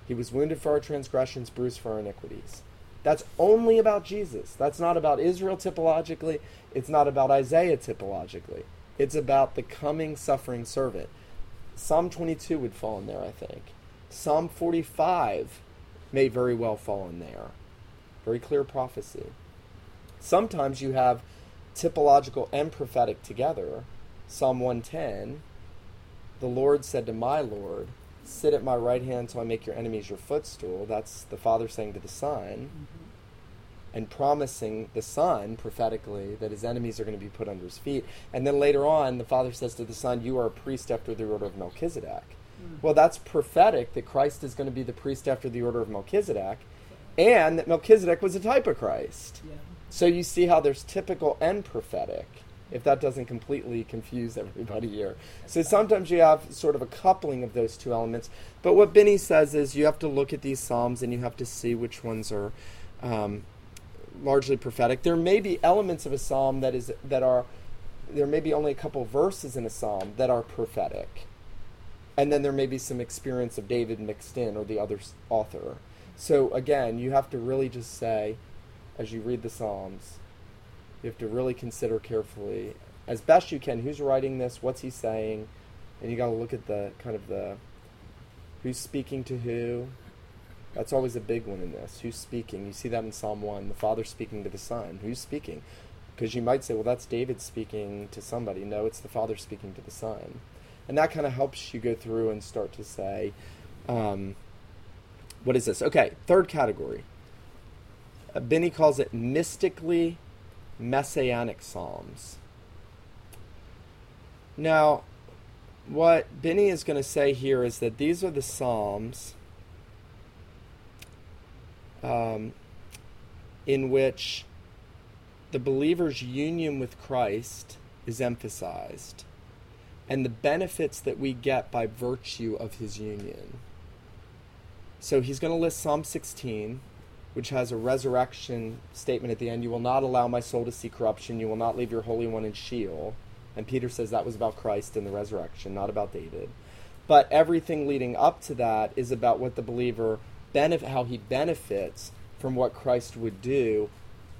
[SPEAKER 1] He was wounded for our transgressions, bruised for our iniquities. That's only about Jesus. That's not about Israel typologically. It's not about Isaiah typologically. It's about the coming suffering servant. Psalm 22 would fall in there, I think. Psalm 45 may very well fall in there. Very clear prophecy. Sometimes you have typological and prophetic together. Psalm 110 The Lord said to my Lord, Sit at my right hand till I make your enemies your footstool. That's the Father saying to the Son. Mm-hmm and promising the Son prophetically that his enemies are going to be put under his feet. And then later on, the Father says to the Son, You are a priest after the order of Melchizedek. Mm. Well, that's prophetic that Christ is going to be the priest after the order of Melchizedek, and that Melchizedek was a type of Christ. Yeah. So you see how there's typical and prophetic, if that doesn't completely confuse everybody here. So sometimes you have sort of a coupling of those two elements. But what Binnie says is you have to look at these Psalms and you have to see which ones are. Um, largely prophetic. There may be elements of a psalm that is that are there may be only a couple verses in a psalm that are prophetic. And then there may be some experience of David mixed in or the other author. So again, you have to really just say as you read the psalms, you have to really consider carefully as best you can who's writing this, what's he saying, and you got to look at the kind of the who's speaking to who, that's always a big one in this. Who's speaking? You see that in Psalm 1, the Father speaking to the Son. Who's speaking? Because you might say, well, that's David speaking to somebody. No, it's the Father speaking to the Son. And that kind of helps you go through and start to say, um, what is this? Okay, third category. Uh, Binnie calls it mystically messianic psalms. Now, what Binnie is going to say here is that these are the psalms um, in which the believer's union with Christ is emphasized and the benefits that we get by virtue of his union. So he's going to list Psalm 16, which has a resurrection statement at the end You will not allow my soul to see corruption, you will not leave your Holy One in Sheol. And Peter says that was about Christ and the resurrection, not about David. But everything leading up to that is about what the believer benefit, how he benefits from what Christ would do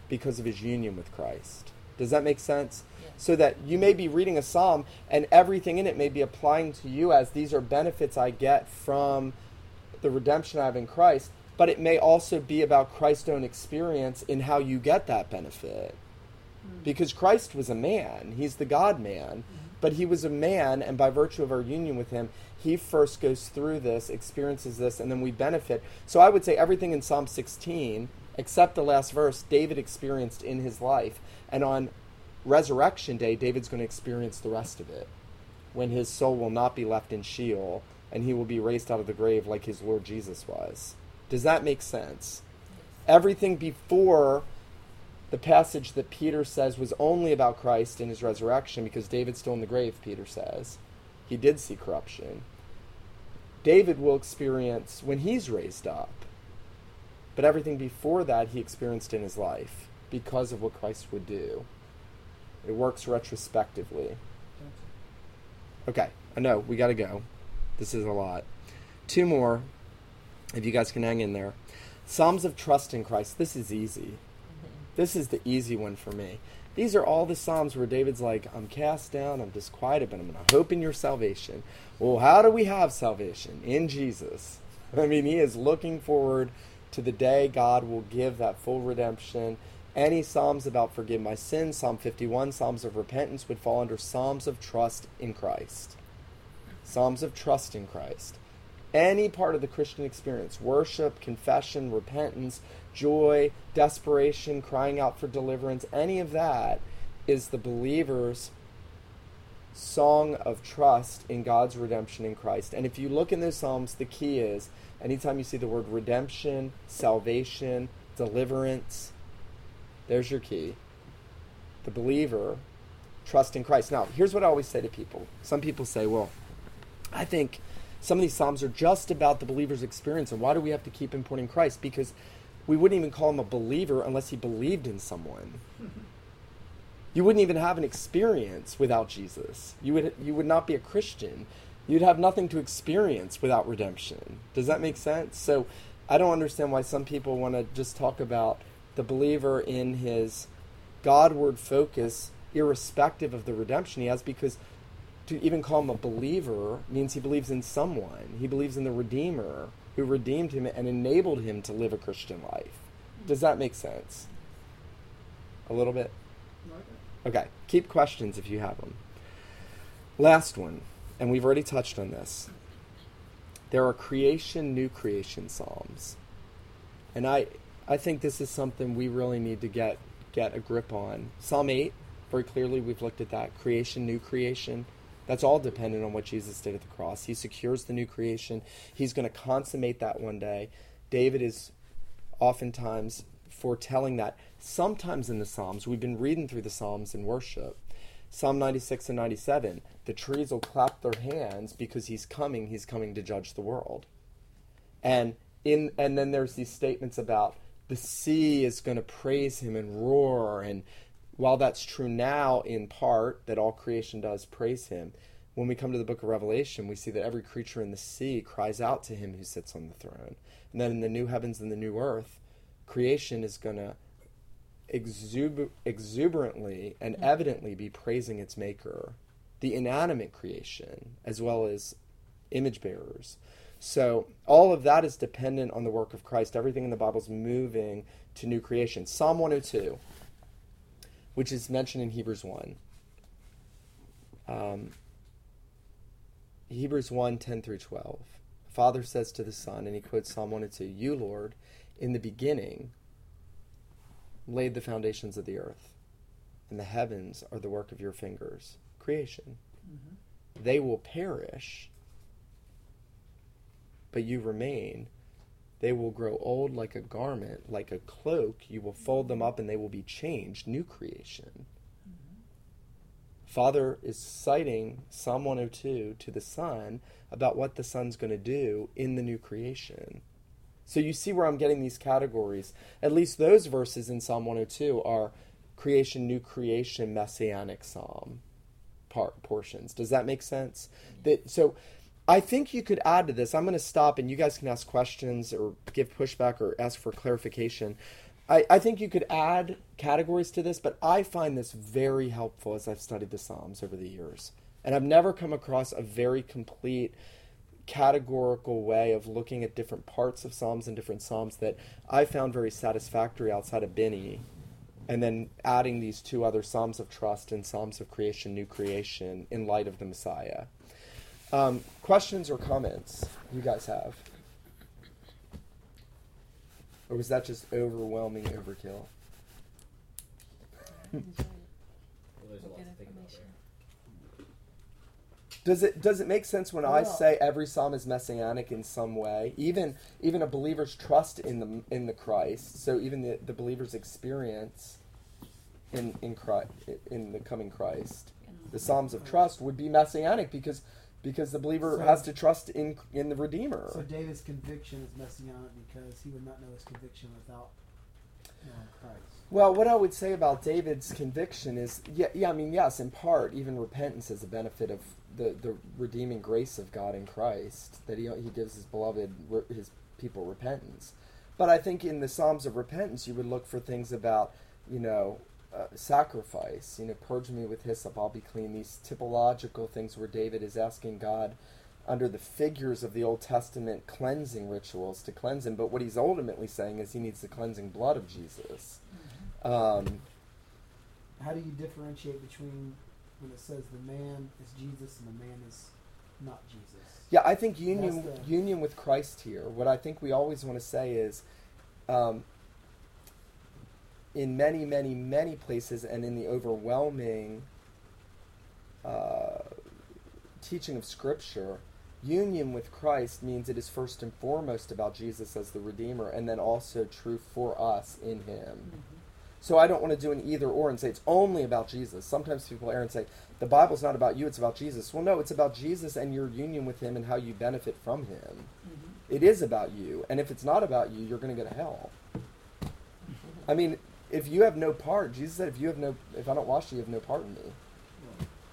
[SPEAKER 1] because of his union with Christ. Does that make sense? So that you may be reading a psalm and everything in it may be applying to you as these are benefits I get from the redemption I have in Christ, but it may also be about Christ's own experience in how you get that benefit. Mm. Because Christ was a man, he's the God man, mm-hmm. But he was a man, and by virtue of our union with him, he first goes through this, experiences this, and then we benefit. So I would say everything in Psalm 16, except the last verse, David experienced in his life. And on resurrection day, David's going to experience the rest of it when his soul will not be left in Sheol and he will be raised out of the grave like his Lord Jesus was. Does that make sense? Everything before the passage that Peter says was only about Christ and his resurrection because David's still in the grave, Peter says. He did see corruption. David will experience when he's raised up. But everything before that he experienced in his life because of what Christ would do. It works retrospectively. Okay, I know, we got to go. This is a lot. Two more, if you guys can hang in there. Psalms of trust in Christ. This is easy. This is the easy one for me. These are all the Psalms where David's like, I'm cast down, I'm disquieted, but I'm going to hope in your salvation. Well, how do we have salvation? In Jesus. I mean, he is looking forward to the day God will give that full redemption any Psalms about forgive my sins, Psalm 51, Psalms of repentance would fall under Psalms of trust in Christ. Psalms of trust in Christ. Any part of the Christian experience, worship, confession, repentance, joy, desperation, crying out for deliverance, any of that is the believer's song of trust in God's redemption in Christ. And if you look in those Psalms, the key is anytime you see the word redemption, salvation, deliverance, there's your key. The believer, trust in Christ. Now, here's what I always say to people. Some people say, well, I think some of these Psalms are just about the believer's experience, and why do we have to keep importing Christ? Because we wouldn't even call him a believer unless he believed in someone. You wouldn't even have an experience without Jesus. You would, you would not be a Christian. You'd have nothing to experience without redemption. Does that make sense? So I don't understand why some people want to just talk about the believer in his Godward focus, irrespective of the redemption he has, because to even call him a believer means he believes in someone. He believes in the Redeemer who redeemed him and enabled him to live a Christian life. Does that make sense? A little bit? Okay, keep questions if you have them. Last one, and we've already touched on this. There are creation, new creation psalms. And I I think this is something we really need to get get a grip on. Psalm 8, very clearly we've looked at that creation, new creation. That's all dependent on what Jesus did at the cross. He secures the new creation. He's going to consummate that one day. David is oftentimes foretelling that. Sometimes in the Psalms, we've been reading through the Psalms in worship. Psalm 96 and 97, the trees will clap their hands because he's coming, he's coming to judge the world. And in and then there's these statements about the sea is going to praise him and roar. And while that's true now in part, that all creation does praise him, when we come to the book of Revelation, we see that every creature in the sea cries out to him who sits on the throne. And then in the new heavens and the new earth, creation is going to exuber- exuberantly and mm. evidently be praising its maker, the inanimate creation, as well as image bearers. So all of that is dependent on the work of Christ. Everything in the Bible is moving to new creation. Psalm 102, which is mentioned in Hebrews 1. Um, Hebrews 1 10 through 12. Father says to the Son, and he quotes Psalm 102 You, Lord, in the beginning laid the foundations of the earth, and the heavens are the work of your fingers. Creation. Mm-hmm. They will perish but you remain. They will grow old like a garment, like a cloak. You will fold them up and they will be changed. New creation. Mm-hmm. Father is citing Psalm 102 to the Son about what the Son's going to do in the new creation. So you see where I'm getting these categories. At least those verses in Psalm 102 are creation, new creation, messianic psalm part, portions. Does that make sense? That so I think you could add to this. I'm going to stop and you guys can ask questions or give pushback or ask for clarification. I, I think you could add categories to this, but I find this very helpful as I've studied the Psalms over the years. And I've never come across a very complete categorical way of looking at different parts of Psalms and different Psalms that I found very satisfactory outside of Binnie. And then adding these two other Psalms of trust and Psalms of creation, new creation, in light of the Messiah. Um, questions or comments you guys have? Or was that just overwhelming overkill? Does it does it make sense when I say every psalm is messianic in some way? Even even a believer's trust in the in the Christ. So even the, the believer's experience in in Christ, in the coming Christ, the psalms of trust would be messianic because because the believer so, has to trust in in the Redeemer.
[SPEAKER 2] So David's conviction is messianic because he would not know his conviction without knowing Christ.
[SPEAKER 1] Well, what I would say about David's conviction is, yeah, yeah, I mean, yes, in part, even repentance is a benefit of the, the redeeming grace of God in Christ that he he gives his beloved his people repentance. But I think in the Psalms of repentance, you would look for things about, you know, uh, sacrifice. You know, purge me with hyssop, I'll be clean. These typological things where David is asking God under the figures of the Old Testament cleansing rituals to cleanse him. But what he's ultimately saying is he needs the cleansing blood of Jesus. Mm-hmm. Um,
[SPEAKER 2] How do you differentiate between when it says the man is Jesus and the man is not Jesus?
[SPEAKER 1] Yeah, I think union the... union with Christ here. What I think we always want to say is. Um, in many, many, many places, and in the overwhelming uh, teaching of Scripture, union with Christ means it is first and foremost about Jesus as the Redeemer, and then also true for us in Him. Mm-hmm. So I don't want to do an either or and say it's only about Jesus. Sometimes people err and say the Bible's not about you; it's about Jesus. Well, no, it's about Jesus and your union with Him and how you benefit from Him. Mm-hmm. It is about you, and if it's not about you, you're going to go to hell. I mean, if you have no part, Jesus said, if you have no, if I don't wash you, you have no part in me.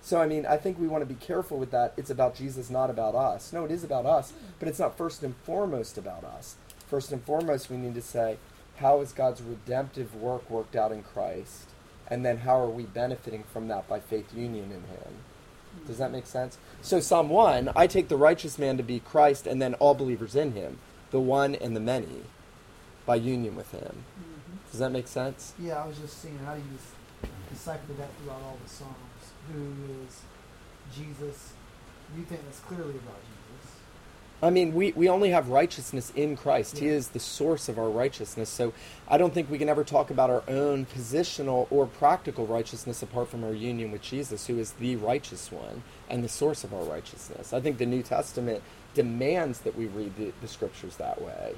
[SPEAKER 1] So I mean, I think we want to be careful with that. It's about Jesus, not about us. No, it is about us, but it's not first and foremost about us. First and foremost, we need to say, how is God's redemptive work worked out in Christ? And then how are we benefiting from that by faith union in Him? Does that make sense? So, Psalm 1, I take the righteous man to be Christ and then all believers in Him, the one and the many, by union with Him. Does that make sense?
[SPEAKER 2] Yeah, I was just seeing how do you decipher that throughout all the Psalms? Who is Jesus? You think that's clearly about Jesus?
[SPEAKER 1] I mean, we, we only have righteousness in Christ. Yeah. He is the source of our righteousness. So I don't think we can ever talk about our own positional or practical righteousness apart from our union with Jesus, who is the righteous one and the source of our righteousness. I think the New Testament demands that we read the, the scriptures that way.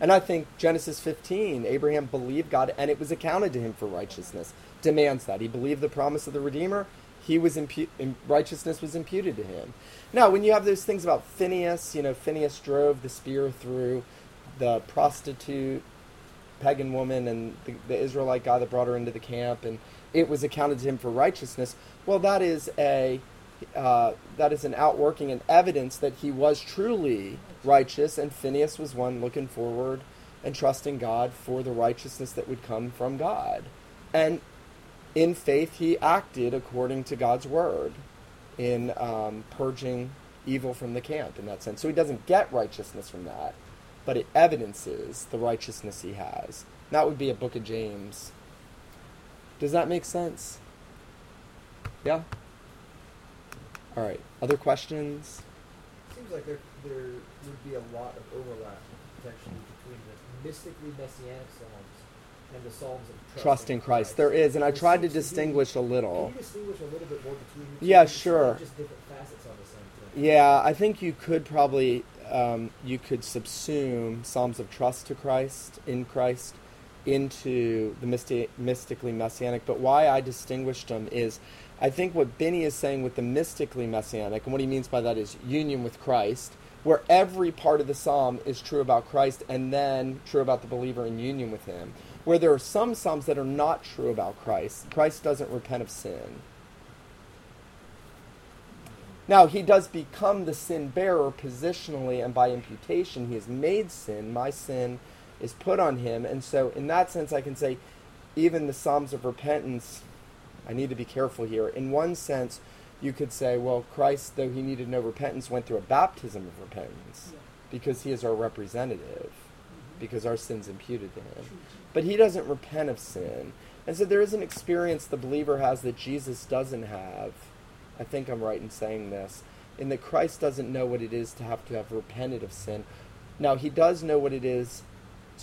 [SPEAKER 1] And I think Genesis 15, Abraham believed God and it was accounted to him for righteousness, demands that. He believed the promise of the Redeemer, he was impu- righteousness was imputed to him. Now, when you have those things about Phineas, you know, Phineas drove the spear through the prostitute, pagan woman, and the, the Israelite guy that brought her into the camp, and it was accounted to him for righteousness. Well, that is a uh, that is an outworking and evidence that he was truly righteous, and Phineas was one looking forward and trusting God for the righteousness that would come from God. And in faith, he acted according to God's word in um, purging evil from the camp in that sense. So he doesn't get righteousness from that, but it evidences the righteousness he has. That would be a book of James. Does that make sense? Yeah? All right. Other questions?
[SPEAKER 3] Seems like there, there would be a lot of overlap potentially between the mystically messianic psalms and the psalms of trust,
[SPEAKER 1] trust in Christ. Christ. There is, and I tried to distinguish a little.
[SPEAKER 3] Can you distinguish a little bit more between?
[SPEAKER 1] Yeah, sure.
[SPEAKER 3] Just different facets on the same thing.
[SPEAKER 1] Yeah, I think you could probably um, you could subsume psalms of trust to Christ in Christ into the mysti- mystically messianic. But why I distinguished them is I think what Binnie is saying with the mystically messianic, and what he means by that is union with Christ, where every part of the psalm is true about Christ and then true about the believer in union with him. Where there are some psalms that are not true about Christ. Christ doesn't repent of sin. Now, he does become the sin bearer positionally, and by imputation, he is made sin. My sin is put on him. And so, in that sense, I can say even the Psalms of repentance, I need to be careful here. In one sense, you could say, well, Christ, though he needed no repentance, went through a baptism of repentance
[SPEAKER 2] Yeah.
[SPEAKER 1] because he is our representative,
[SPEAKER 2] Mhm.
[SPEAKER 1] because our sin's imputed to him. But he doesn't repent of sin. And so there is an experience the believer has that Jesus doesn't have. I think I'm right in saying this. In that Christ doesn't know what it is to have to have repented of sin. Now, he does know what it is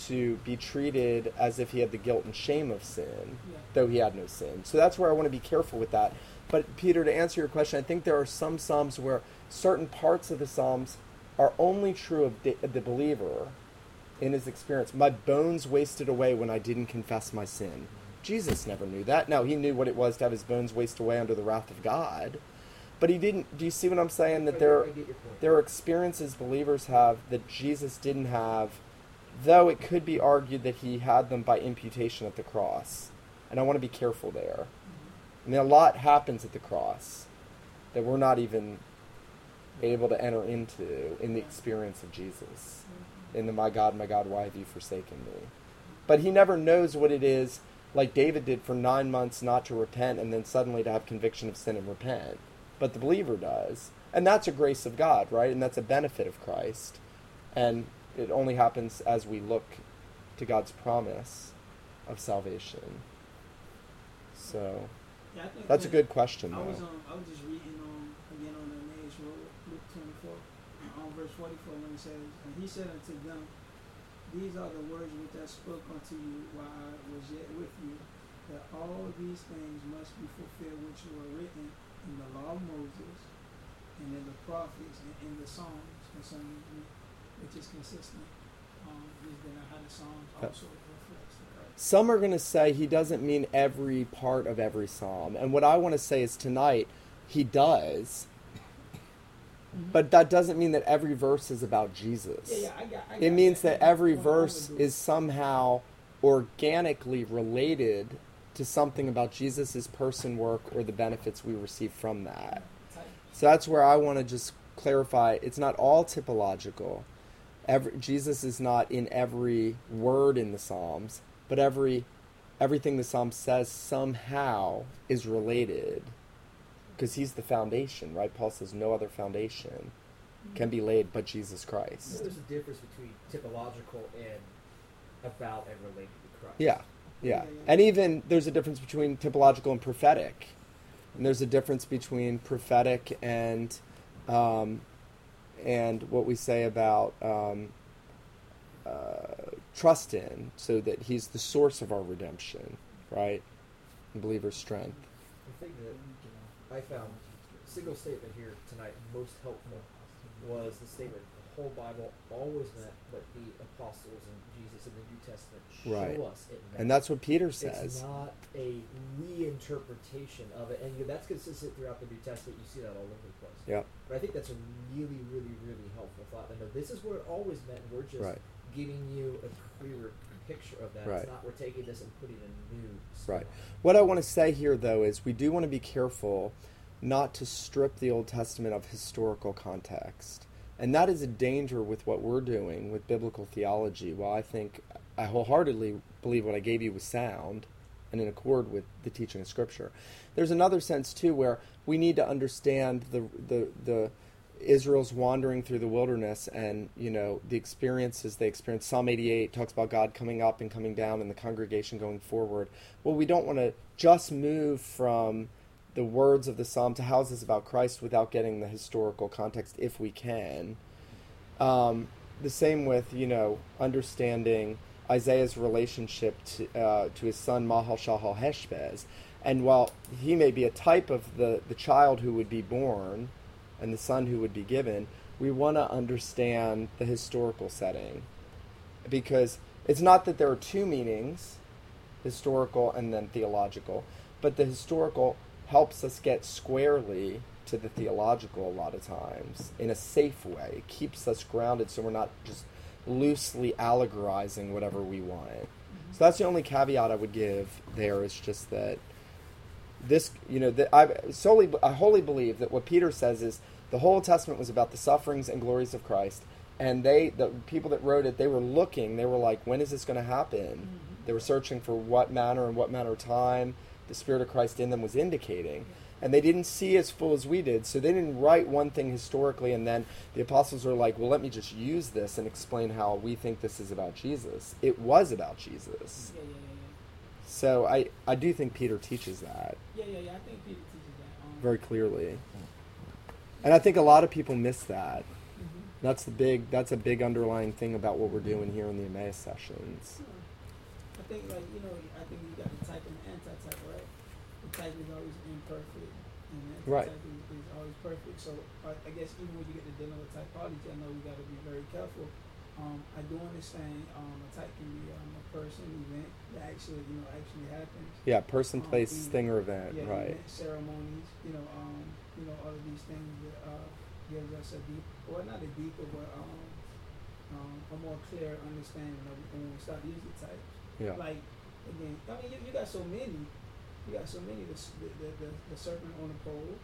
[SPEAKER 1] to be treated as if he had the guilt and shame of sin,
[SPEAKER 2] Yeah.
[SPEAKER 1] though he had no sin. So that's where I want to be careful with that. But, Peter, to answer your question, I think there are some Psalms where certain parts of the Psalms are only true of the, the believer in his experience. My bones wasted away when I didn't confess my sin. Jesus never knew that. Now, he knew what it was to have his bones waste away under the wrath of God. But he didn't. Do you see what I'm saying? That there,
[SPEAKER 3] get- I get your point.
[SPEAKER 1] there are experiences believers have that Jesus didn't have, though it could be argued that he had them by imputation at the cross. And I want to be careful there. I mean, a lot happens at the cross that we're not even able to enter into in the experience of Jesus. In the My God, my God, why have you forsaken me? But he never knows what it is, like David did for nine months, not to repent and then suddenly to have conviction of sin and repent. But the believer does. And that's a grace of God, right? And that's a benefit of Christ. And it only happens as we look to God's promise of salvation. So
[SPEAKER 4] Yeah,
[SPEAKER 1] that's a good question,
[SPEAKER 4] I was
[SPEAKER 1] though.
[SPEAKER 4] um, I was just reading um again on the Emmaus Road, Luke twenty four, on verse forty four when it says, and he said unto them, These are the words which I spoke unto you while I was yet with you, that all these things must be fulfilled which were written in the law of Moses, and in the prophets, and in the Psalms concerning me, which is consistent. Um, is that how the Psalms also that.
[SPEAKER 1] Some are going to say he doesn't mean every part of every psalm. And what I want to say is tonight, he does. But that doesn't mean that every verse is about Jesus.
[SPEAKER 4] Yeah, yeah, I got. I
[SPEAKER 1] It means that every
[SPEAKER 4] I'm
[SPEAKER 1] verse is somehow organically related to something about Jesus' person, work, or the benefits we receive from that. So that's where I want to just clarify it's not all typological. Every, Jesus is not in every word in the Psalms, but every everything the Psalm says somehow is related because he's the foundation, right? Paul says no other foundation can be laid but Jesus Christ.
[SPEAKER 3] So there's a difference between typological and about and related to Christ.
[SPEAKER 1] Yeah, yeah.
[SPEAKER 4] Yeah, yeah.
[SPEAKER 1] And even there's a difference between typological and prophetic. And there's a difference between prophetic and um, and what we say about um, uh, trust in, so that He's the source of our redemption, right? Believer's strength.
[SPEAKER 3] The thing that I found single statement here tonight most helpful was the statement whole Bible always meant what the apostles and Jesus in the New Testament show
[SPEAKER 1] Right.
[SPEAKER 3] us it meant.
[SPEAKER 1] And that's what Peter says.
[SPEAKER 3] it's not a reinterpretation of it, and that's consistent throughout the New Testament. You see that all over the place.
[SPEAKER 1] Yep.
[SPEAKER 3] But I think that's a really, really, really helpful thought. I know this is what it always meant. We're just
[SPEAKER 1] Right.
[SPEAKER 3] giving you a clearer picture of that.
[SPEAKER 1] Right.
[SPEAKER 3] It's not we're taking this and putting a new
[SPEAKER 1] Right. What I want to say here, though, is we do want to be careful not to strip the Old Testament of historical context. And that is a danger with what we're doing with biblical theology. While I think I wholeheartedly believe what I gave you was sound and in accord with the teaching of Scripture, there's another sense, too, where we need to understand the, the, the Israel's wandering through the wilderness and, you know, the experiences they experienced. Psalm 88 talks about God coming up and coming down and the congregation going forward. Well, we don't want to just move from the words of the psalm to houses about Christ without getting the historical context if we can. Um, the same with, you know, understanding Isaiah's relationship to, uh, to his son Maher-shalal-hash-baz. And while he may be a type of the, the child who would be born and the son who would be given, we want to understand the historical setting. Because it's not that there are two meanings, historical and then theological, but the historical helps us get squarely to the theological a lot of times in a safe way. It keeps us grounded so we're not just loosely allegorizing whatever we want. So that's the only caveat I would give there is just that this, you know, that I solely, I wholly believe that what Peter says is the whole Testament was about the sufferings and glories of Christ, and they, the people that wrote it, they were looking, they were like, when is this going to happen?
[SPEAKER 4] Mhm.
[SPEAKER 1] They were searching for what manner and what manner of time the Spirit of Christ in them was indicating. And they didn't see as full as we did. So they didn't write one thing historically and then the apostles were like, well, let me just use this and explain how we think this is about Jesus. It was about Jesus.
[SPEAKER 4] Yeah, yeah, yeah,
[SPEAKER 1] So I, I do think Peter teaches that
[SPEAKER 4] yeah. Yeah, yeah. I think Peter teaches that. Um,
[SPEAKER 1] very clearly. And I think a lot of people miss that.
[SPEAKER 4] mhm.
[SPEAKER 1] That's the big that's a big underlying thing about what we're doing here in the Emmaus sessions.
[SPEAKER 4] I think like you know, I think you got the type and the anti-type, right? The type is always imperfect, and the
[SPEAKER 1] Right.
[SPEAKER 4] anti-type is, is always perfect. So I, I guess even when you get to dealing with typology, I know you got to be very careful. Um, I do understand um, a type can be um, a person, event that actually you know actually happens.
[SPEAKER 1] Yeah, person,
[SPEAKER 4] Um,
[SPEAKER 1] place,
[SPEAKER 4] even-
[SPEAKER 1] thing, or event.
[SPEAKER 4] yeah,
[SPEAKER 1] right.
[SPEAKER 4] event, ceremonies, you know, um, you know, all of these things that uh, gives us a deep, well, not a deeper, but um, um, a more clear understanding of when we start using types.
[SPEAKER 1] Yeah.
[SPEAKER 4] Like again, I mean, you, you got so many, you got so many. The the, the, the, the serpent on the pole,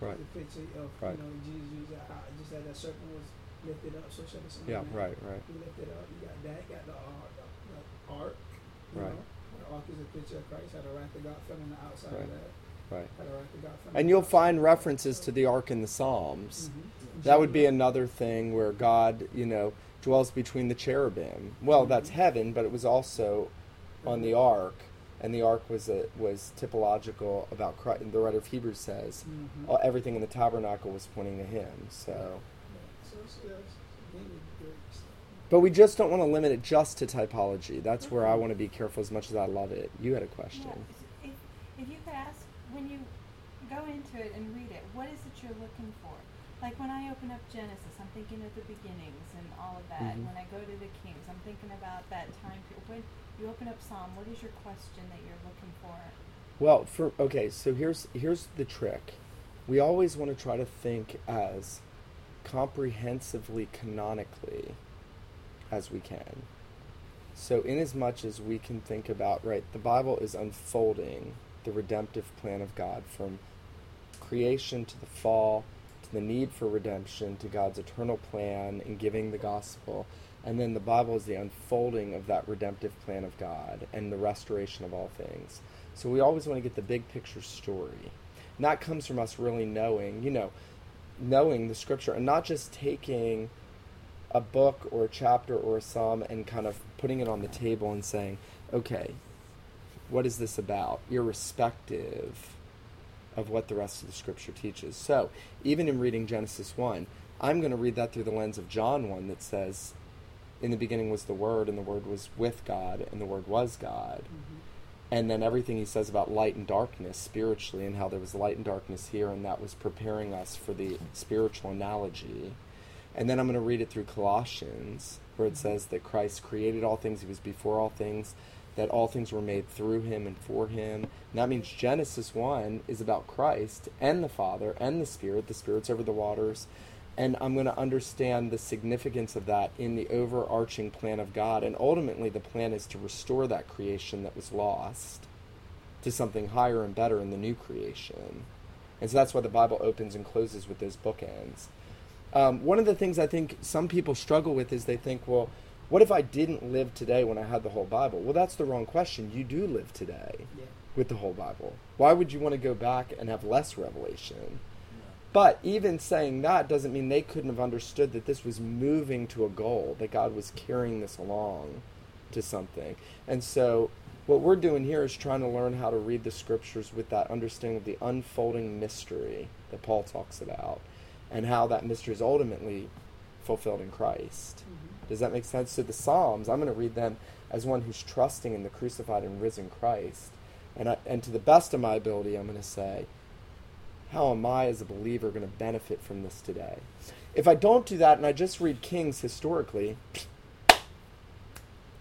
[SPEAKER 1] Right.
[SPEAKER 4] the picture of
[SPEAKER 1] Right.
[SPEAKER 4] you know Jesus used uh, just that that serpent was lifted up, so shall the Son
[SPEAKER 1] Yeah, right, right.
[SPEAKER 4] be lifted up. You got that, got the ark, the, the ark, you
[SPEAKER 1] Right.
[SPEAKER 4] know. The ark is a picture of Christ. How the wrath of God fell on the outside
[SPEAKER 1] Right.
[SPEAKER 4] of that.
[SPEAKER 1] Right.
[SPEAKER 4] How the wrath of God fell on
[SPEAKER 1] And you'll find references to the ark in the Psalms.
[SPEAKER 4] Mhm.
[SPEAKER 1] That would be another thing where God, you know, dwells between the cherubim. Well, that's heaven, but it was also on the ark, and the ark was a, was typological about Christ. And The writer of Hebrews says
[SPEAKER 4] Mhm.
[SPEAKER 1] all, everything in the tabernacle was pointing to Him. So,
[SPEAKER 4] Yeah. So it's, yeah, it's, again, it's great stuff.
[SPEAKER 1] but we just don't want to limit it just to typology. That's where I want to be careful. As much as I love it, you had a question.
[SPEAKER 5] Yeah, if, if you could ask when you go into it and read it, what is it you're looking for? Like when I open up Genesis, I'm thinking of the beginnings and all of that.
[SPEAKER 1] Mhm.
[SPEAKER 5] When I go to the Kings, I'm thinking about that time period. You open up Psalm, what is your question that you're looking for?
[SPEAKER 1] Well, for okay, so here's here's the trick. We always want to try to think as comprehensively canonically as we can. So in as much as we can think about right, the Bible is unfolding the redemptive plan of God from creation to the fall to the need for redemption to God's eternal plan in giving the gospel. And then the Bible is the unfolding of that redemptive plan of God and the restoration of all things. So we always want to get the big picture story. And that comes from us really knowing, you know, knowing the scripture and not just taking a book or a chapter or a psalm and kind of putting it on the table and saying, okay, what is this about? Irrespective of what the rest of the scripture teaches. So, even in reading Genesis 1, I'm going to read that through the lens of John 1 that says, In the beginning was the Word, and the Word was with God, and the Word was God. Mm-hmm. And then everything he says about light and darkness spiritually, and how there was light and darkness here, and that was preparing us for the spiritual analogy. And then I'm going to read it through Colossians, where it mm-hmm. says that Christ created all things, he was before all things, that all things were made through him and for him. And that means Genesis 1 is about Christ and the Father and the Spirit. The Spirit's over the waters. And I'm going to understand the significance of that in the overarching plan of God. And ultimately, the plan is to restore that creation that was lost to something higher and better in the new creation. And so that's why the Bible opens and closes with those bookends. Um, one of the things I think some people struggle with is they think, well, what if I didn't live today when I had the whole Bible? Well, that's the wrong question. You do live today
[SPEAKER 4] Yeah.
[SPEAKER 1] with the whole Bible. Why would you want to go back and have less revelation? But even saying that doesn't mean they couldn't have understood that this was moving to a goal, that God was carrying this along to something. And so, what we're doing here is trying to learn how to read the scriptures with that understanding of the unfolding mystery that Paul talks about, and how that mystery is ultimately fulfilled in Christ.
[SPEAKER 4] Mhm.
[SPEAKER 1] Does that make sense? So the Psalms, I'm going to read them as one who's trusting in the crucified and risen Christ. And, I, and to the best of my ability, I'm going to say, how am I as a believer going to benefit from this today? If I don't do that and I just read Kings historically,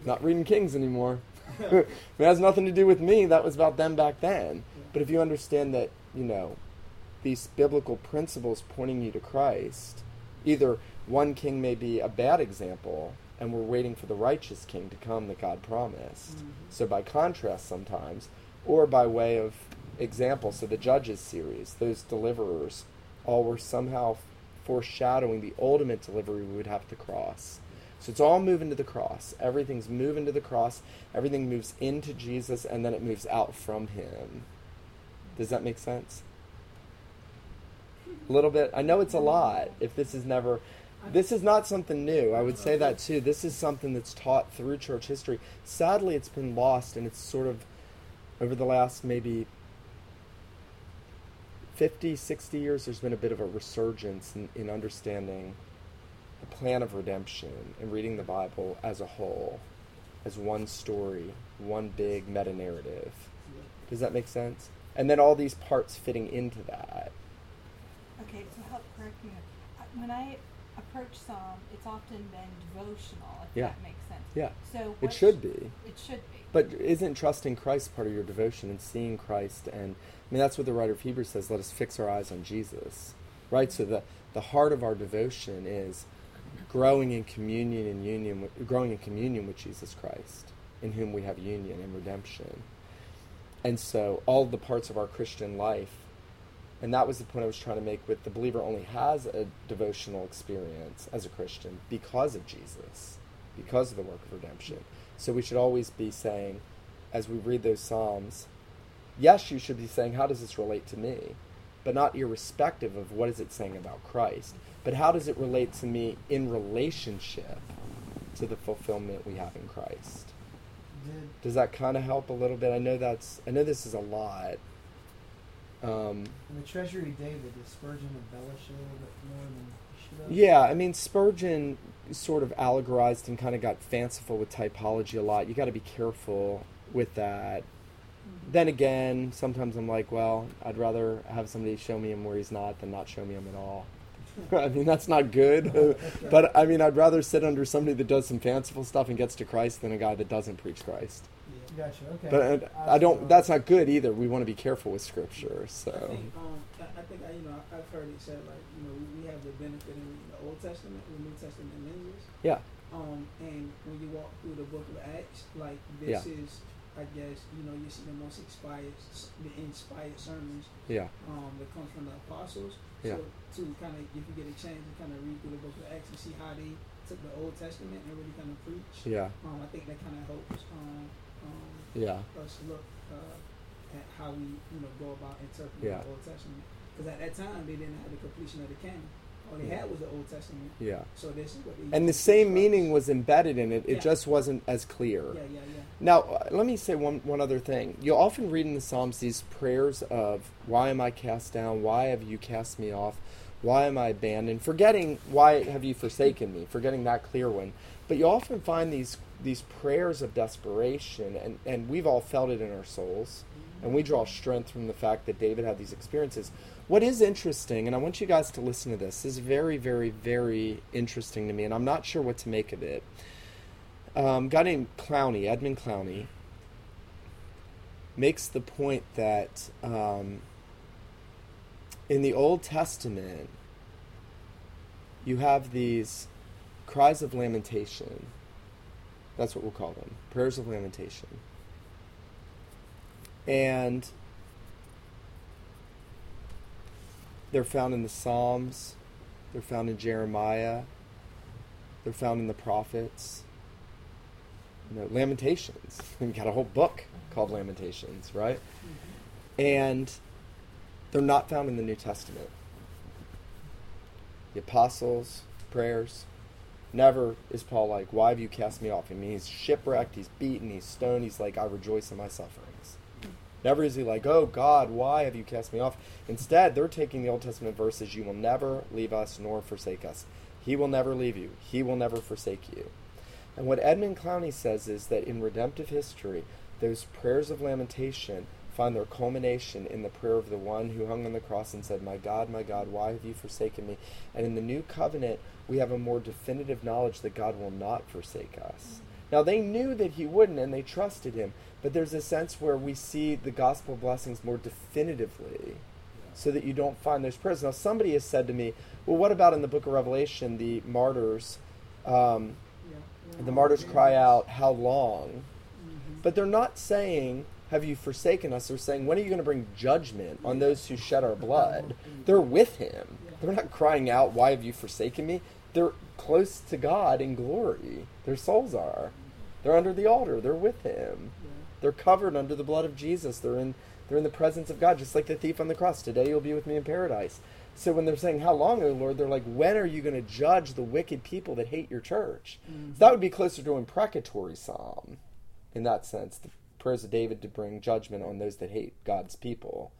[SPEAKER 1] not reading Kings anymore. it has nothing to do with me. That was about them back then. But if you understand that, you know, these biblical principles pointing you to Christ, either one king may be a bad example and we're waiting for the righteous king to come that God promised.
[SPEAKER 4] Mhm.
[SPEAKER 1] So by contrast sometimes, or by way of example. So the Judges series, those deliverers, all were somehow foreshadowing the ultimate delivery we would have at the cross. So it's all moving to the cross. Everything's moving to the cross. Everything moves into Jesus and then it moves out from him. Does that make sense? A little bit. I know it's a lot if this is never this is not something new. I would say that too. This is something that's taught through church history. Sadly, it's been lost and it's sort of over the last maybe 50, 60 years, there's been a bit of a resurgence in, in understanding the plan of redemption and reading the Bible as a whole, as one story, one big meta narrative. Does that make sense? And then all these parts fitting into that.
[SPEAKER 5] Okay, to help correct me, uh, when I approach Psalm, it's often been devotional, if
[SPEAKER 1] Yeah.
[SPEAKER 5] that makes sense.
[SPEAKER 1] Yeah.
[SPEAKER 5] So
[SPEAKER 1] It should
[SPEAKER 5] sh-
[SPEAKER 1] be.
[SPEAKER 5] It should be.
[SPEAKER 1] But isn't trusting Christ part of your devotion and seeing Christ? And I mean, that's what the writer of Hebrews says let us fix our eyes on Jesus. Right? So the, the heart of our devotion is growing in communion and union, growing in communion with Jesus Christ, in whom we have union and redemption. And so all the parts of our Christian life, and that was the point I was trying to make with the believer only has a devotional experience as a Christian because of Jesus, because of the work of redemption. So we should always be saying, as we read those Psalms, yes, you should be saying, how does this relate to me? But not irrespective of what is it saying about Christ. But how does it relate to me in relationship to the fulfillment we have in Christ?
[SPEAKER 2] Did
[SPEAKER 1] Does that kind of help a little bit? I know that's I know this is a lot. Um,
[SPEAKER 2] in the Treasury David, did Spurgeon embellish a little bit more than should?
[SPEAKER 1] Yeah, I mean Spurgeon sort of allegorized and kind of got fanciful with typology a lot. You got to be careful with that. Then again, sometimes I'm like, well, I'd rather have somebody show me him where he's not than not show me him at all. I mean, that's not good. but I mean, I'd rather sit under somebody that does some fanciful stuff and gets to Christ than a guy that doesn't preach Christ.
[SPEAKER 2] Gotcha. Okay.
[SPEAKER 1] But I don't. That's not good either. We want to be careful with Scripture.
[SPEAKER 4] I
[SPEAKER 1] So
[SPEAKER 4] think, um, I, I think you know I've heard it said like, you know, we, have the benefit in the Old Testament, the New Testament and lenses.
[SPEAKER 1] yeah,
[SPEAKER 4] Um, and when you walk through the Book of Acts, like this
[SPEAKER 1] Yeah.
[SPEAKER 4] is, I guess, you know, you see the most inspired, the inspired sermons
[SPEAKER 1] yeah,
[SPEAKER 4] um, that comes from the apostles.
[SPEAKER 1] Yeah.
[SPEAKER 4] So to kind of, if you get a chance to kind of read through the Book of Acts and see how they took the Old Testament and really kind of preach,
[SPEAKER 1] yeah,
[SPEAKER 4] um, I think that kind of helps um, um,
[SPEAKER 1] yeah,
[SPEAKER 4] us look uh, at how we, you know, go about interpreting
[SPEAKER 1] Yeah.
[SPEAKER 4] the Old Testament. Because at that time they didn't have the completion of the canon. All they
[SPEAKER 1] Yeah.
[SPEAKER 4] had was the Old Testament.
[SPEAKER 1] yeah.
[SPEAKER 4] So this is what they
[SPEAKER 1] And the same meaning was embedded in it. It
[SPEAKER 4] Yeah.
[SPEAKER 1] just wasn't as clear.
[SPEAKER 4] Yeah, yeah, yeah.
[SPEAKER 1] Now, uh, let me say one, one other thing. You'll often read in the Psalms these prayers of, Why am I cast down? Why have you cast me off? Why am I abandoned? Forgetting, Why have you forsaken me? Forgetting that clear one. But you often find these, these prayers of desperation, and, and we've all felt it in our souls. And we draw strength from the fact that David had these experiences. What is interesting, and I want you guys to listen to this, is very, very, very interesting to me, and I'm not sure what to make of it um, a guy named Clowney, Edmund Clowney, makes the point that um, in the Old Testament, you have these cries of lamentation. That's what we'll call them prayers of lamentation. And they're found in the Psalms, they're found in Jeremiah, they're found in the prophets you know, Lamentations. We've got a whole book called Lamentations, right? And they're not found in the New Testament. The apostles, prayers. Never is Paul like, Why have you cast me off? I mean, he's shipwrecked, he's beaten, he's stoned, he's like, I rejoice in my sufferings. Never is he like, Oh God, why have you cast me off? Instead, they're taking the Old Testament verses, You will never leave us nor forsake us. He will never leave you, He will never forsake you. And what Edmund Clowney says is that in redemptive history, those prayers of lamentation find their culmination in the prayer of the one who hung on the cross and said, My God, my God, why have you forsaken me? And in the new covenant, we have a more definitive knowledge that God will not forsake us. Mm-hmm. Now, they knew that He wouldn't and they trusted Him, but there's a sense where we see the gospel blessings more definitively so that you don't find those prayers. Now, somebody has said to me, Well, what about in the book of Revelation, the martyrs? Um,
[SPEAKER 4] Yeah,
[SPEAKER 1] the martyrs cry out, How long?
[SPEAKER 4] Mhm.
[SPEAKER 1] But they're not saying, have you forsaken us? They're saying, when are you going to bring judgment on those who shed our blood? They're with him. They're not crying out, why have you forsaken me? They're close to God in glory. Their souls are. They're under the altar. They're with him. They're covered under the blood of Jesus. They're in they're in the presence of God, just like the thief on the cross. Today you'll be with me in paradise. So when they're saying, How long, O Lord? They're like, When are you going to judge the wicked people that hate your church?
[SPEAKER 2] Mm-hmm.
[SPEAKER 1] So that would be closer to an imprecatory psalm in that sense. The prayers of David to bring judgment on those that hate God's people.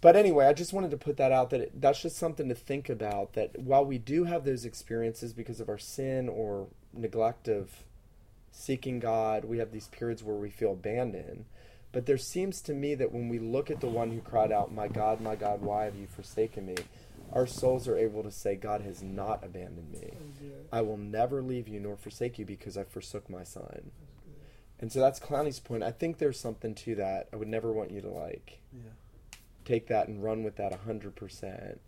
[SPEAKER 1] But anyway, I just wanted to put that out that it, that's just something to think about. That while we do have those experiences because of our sin or neglect of seeking God, we have these periods where we feel abandoned. But there seems to me that when we look at the one who cried out, My God, my God, why have you forsaken me? Our souls are able to say, God has not abandoned me. Oh, I will never leave you nor forsake you because I forsook my son. And so that's Clowney's point. I think there's something to that. I would never want you to like
[SPEAKER 2] Yeah.
[SPEAKER 1] take that and run with that 100%.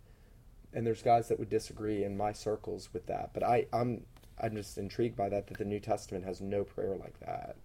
[SPEAKER 1] And there's guys that would disagree in my circles with that. But I, I'm, I'm just intrigued by that, that the New Testament has no prayer like that.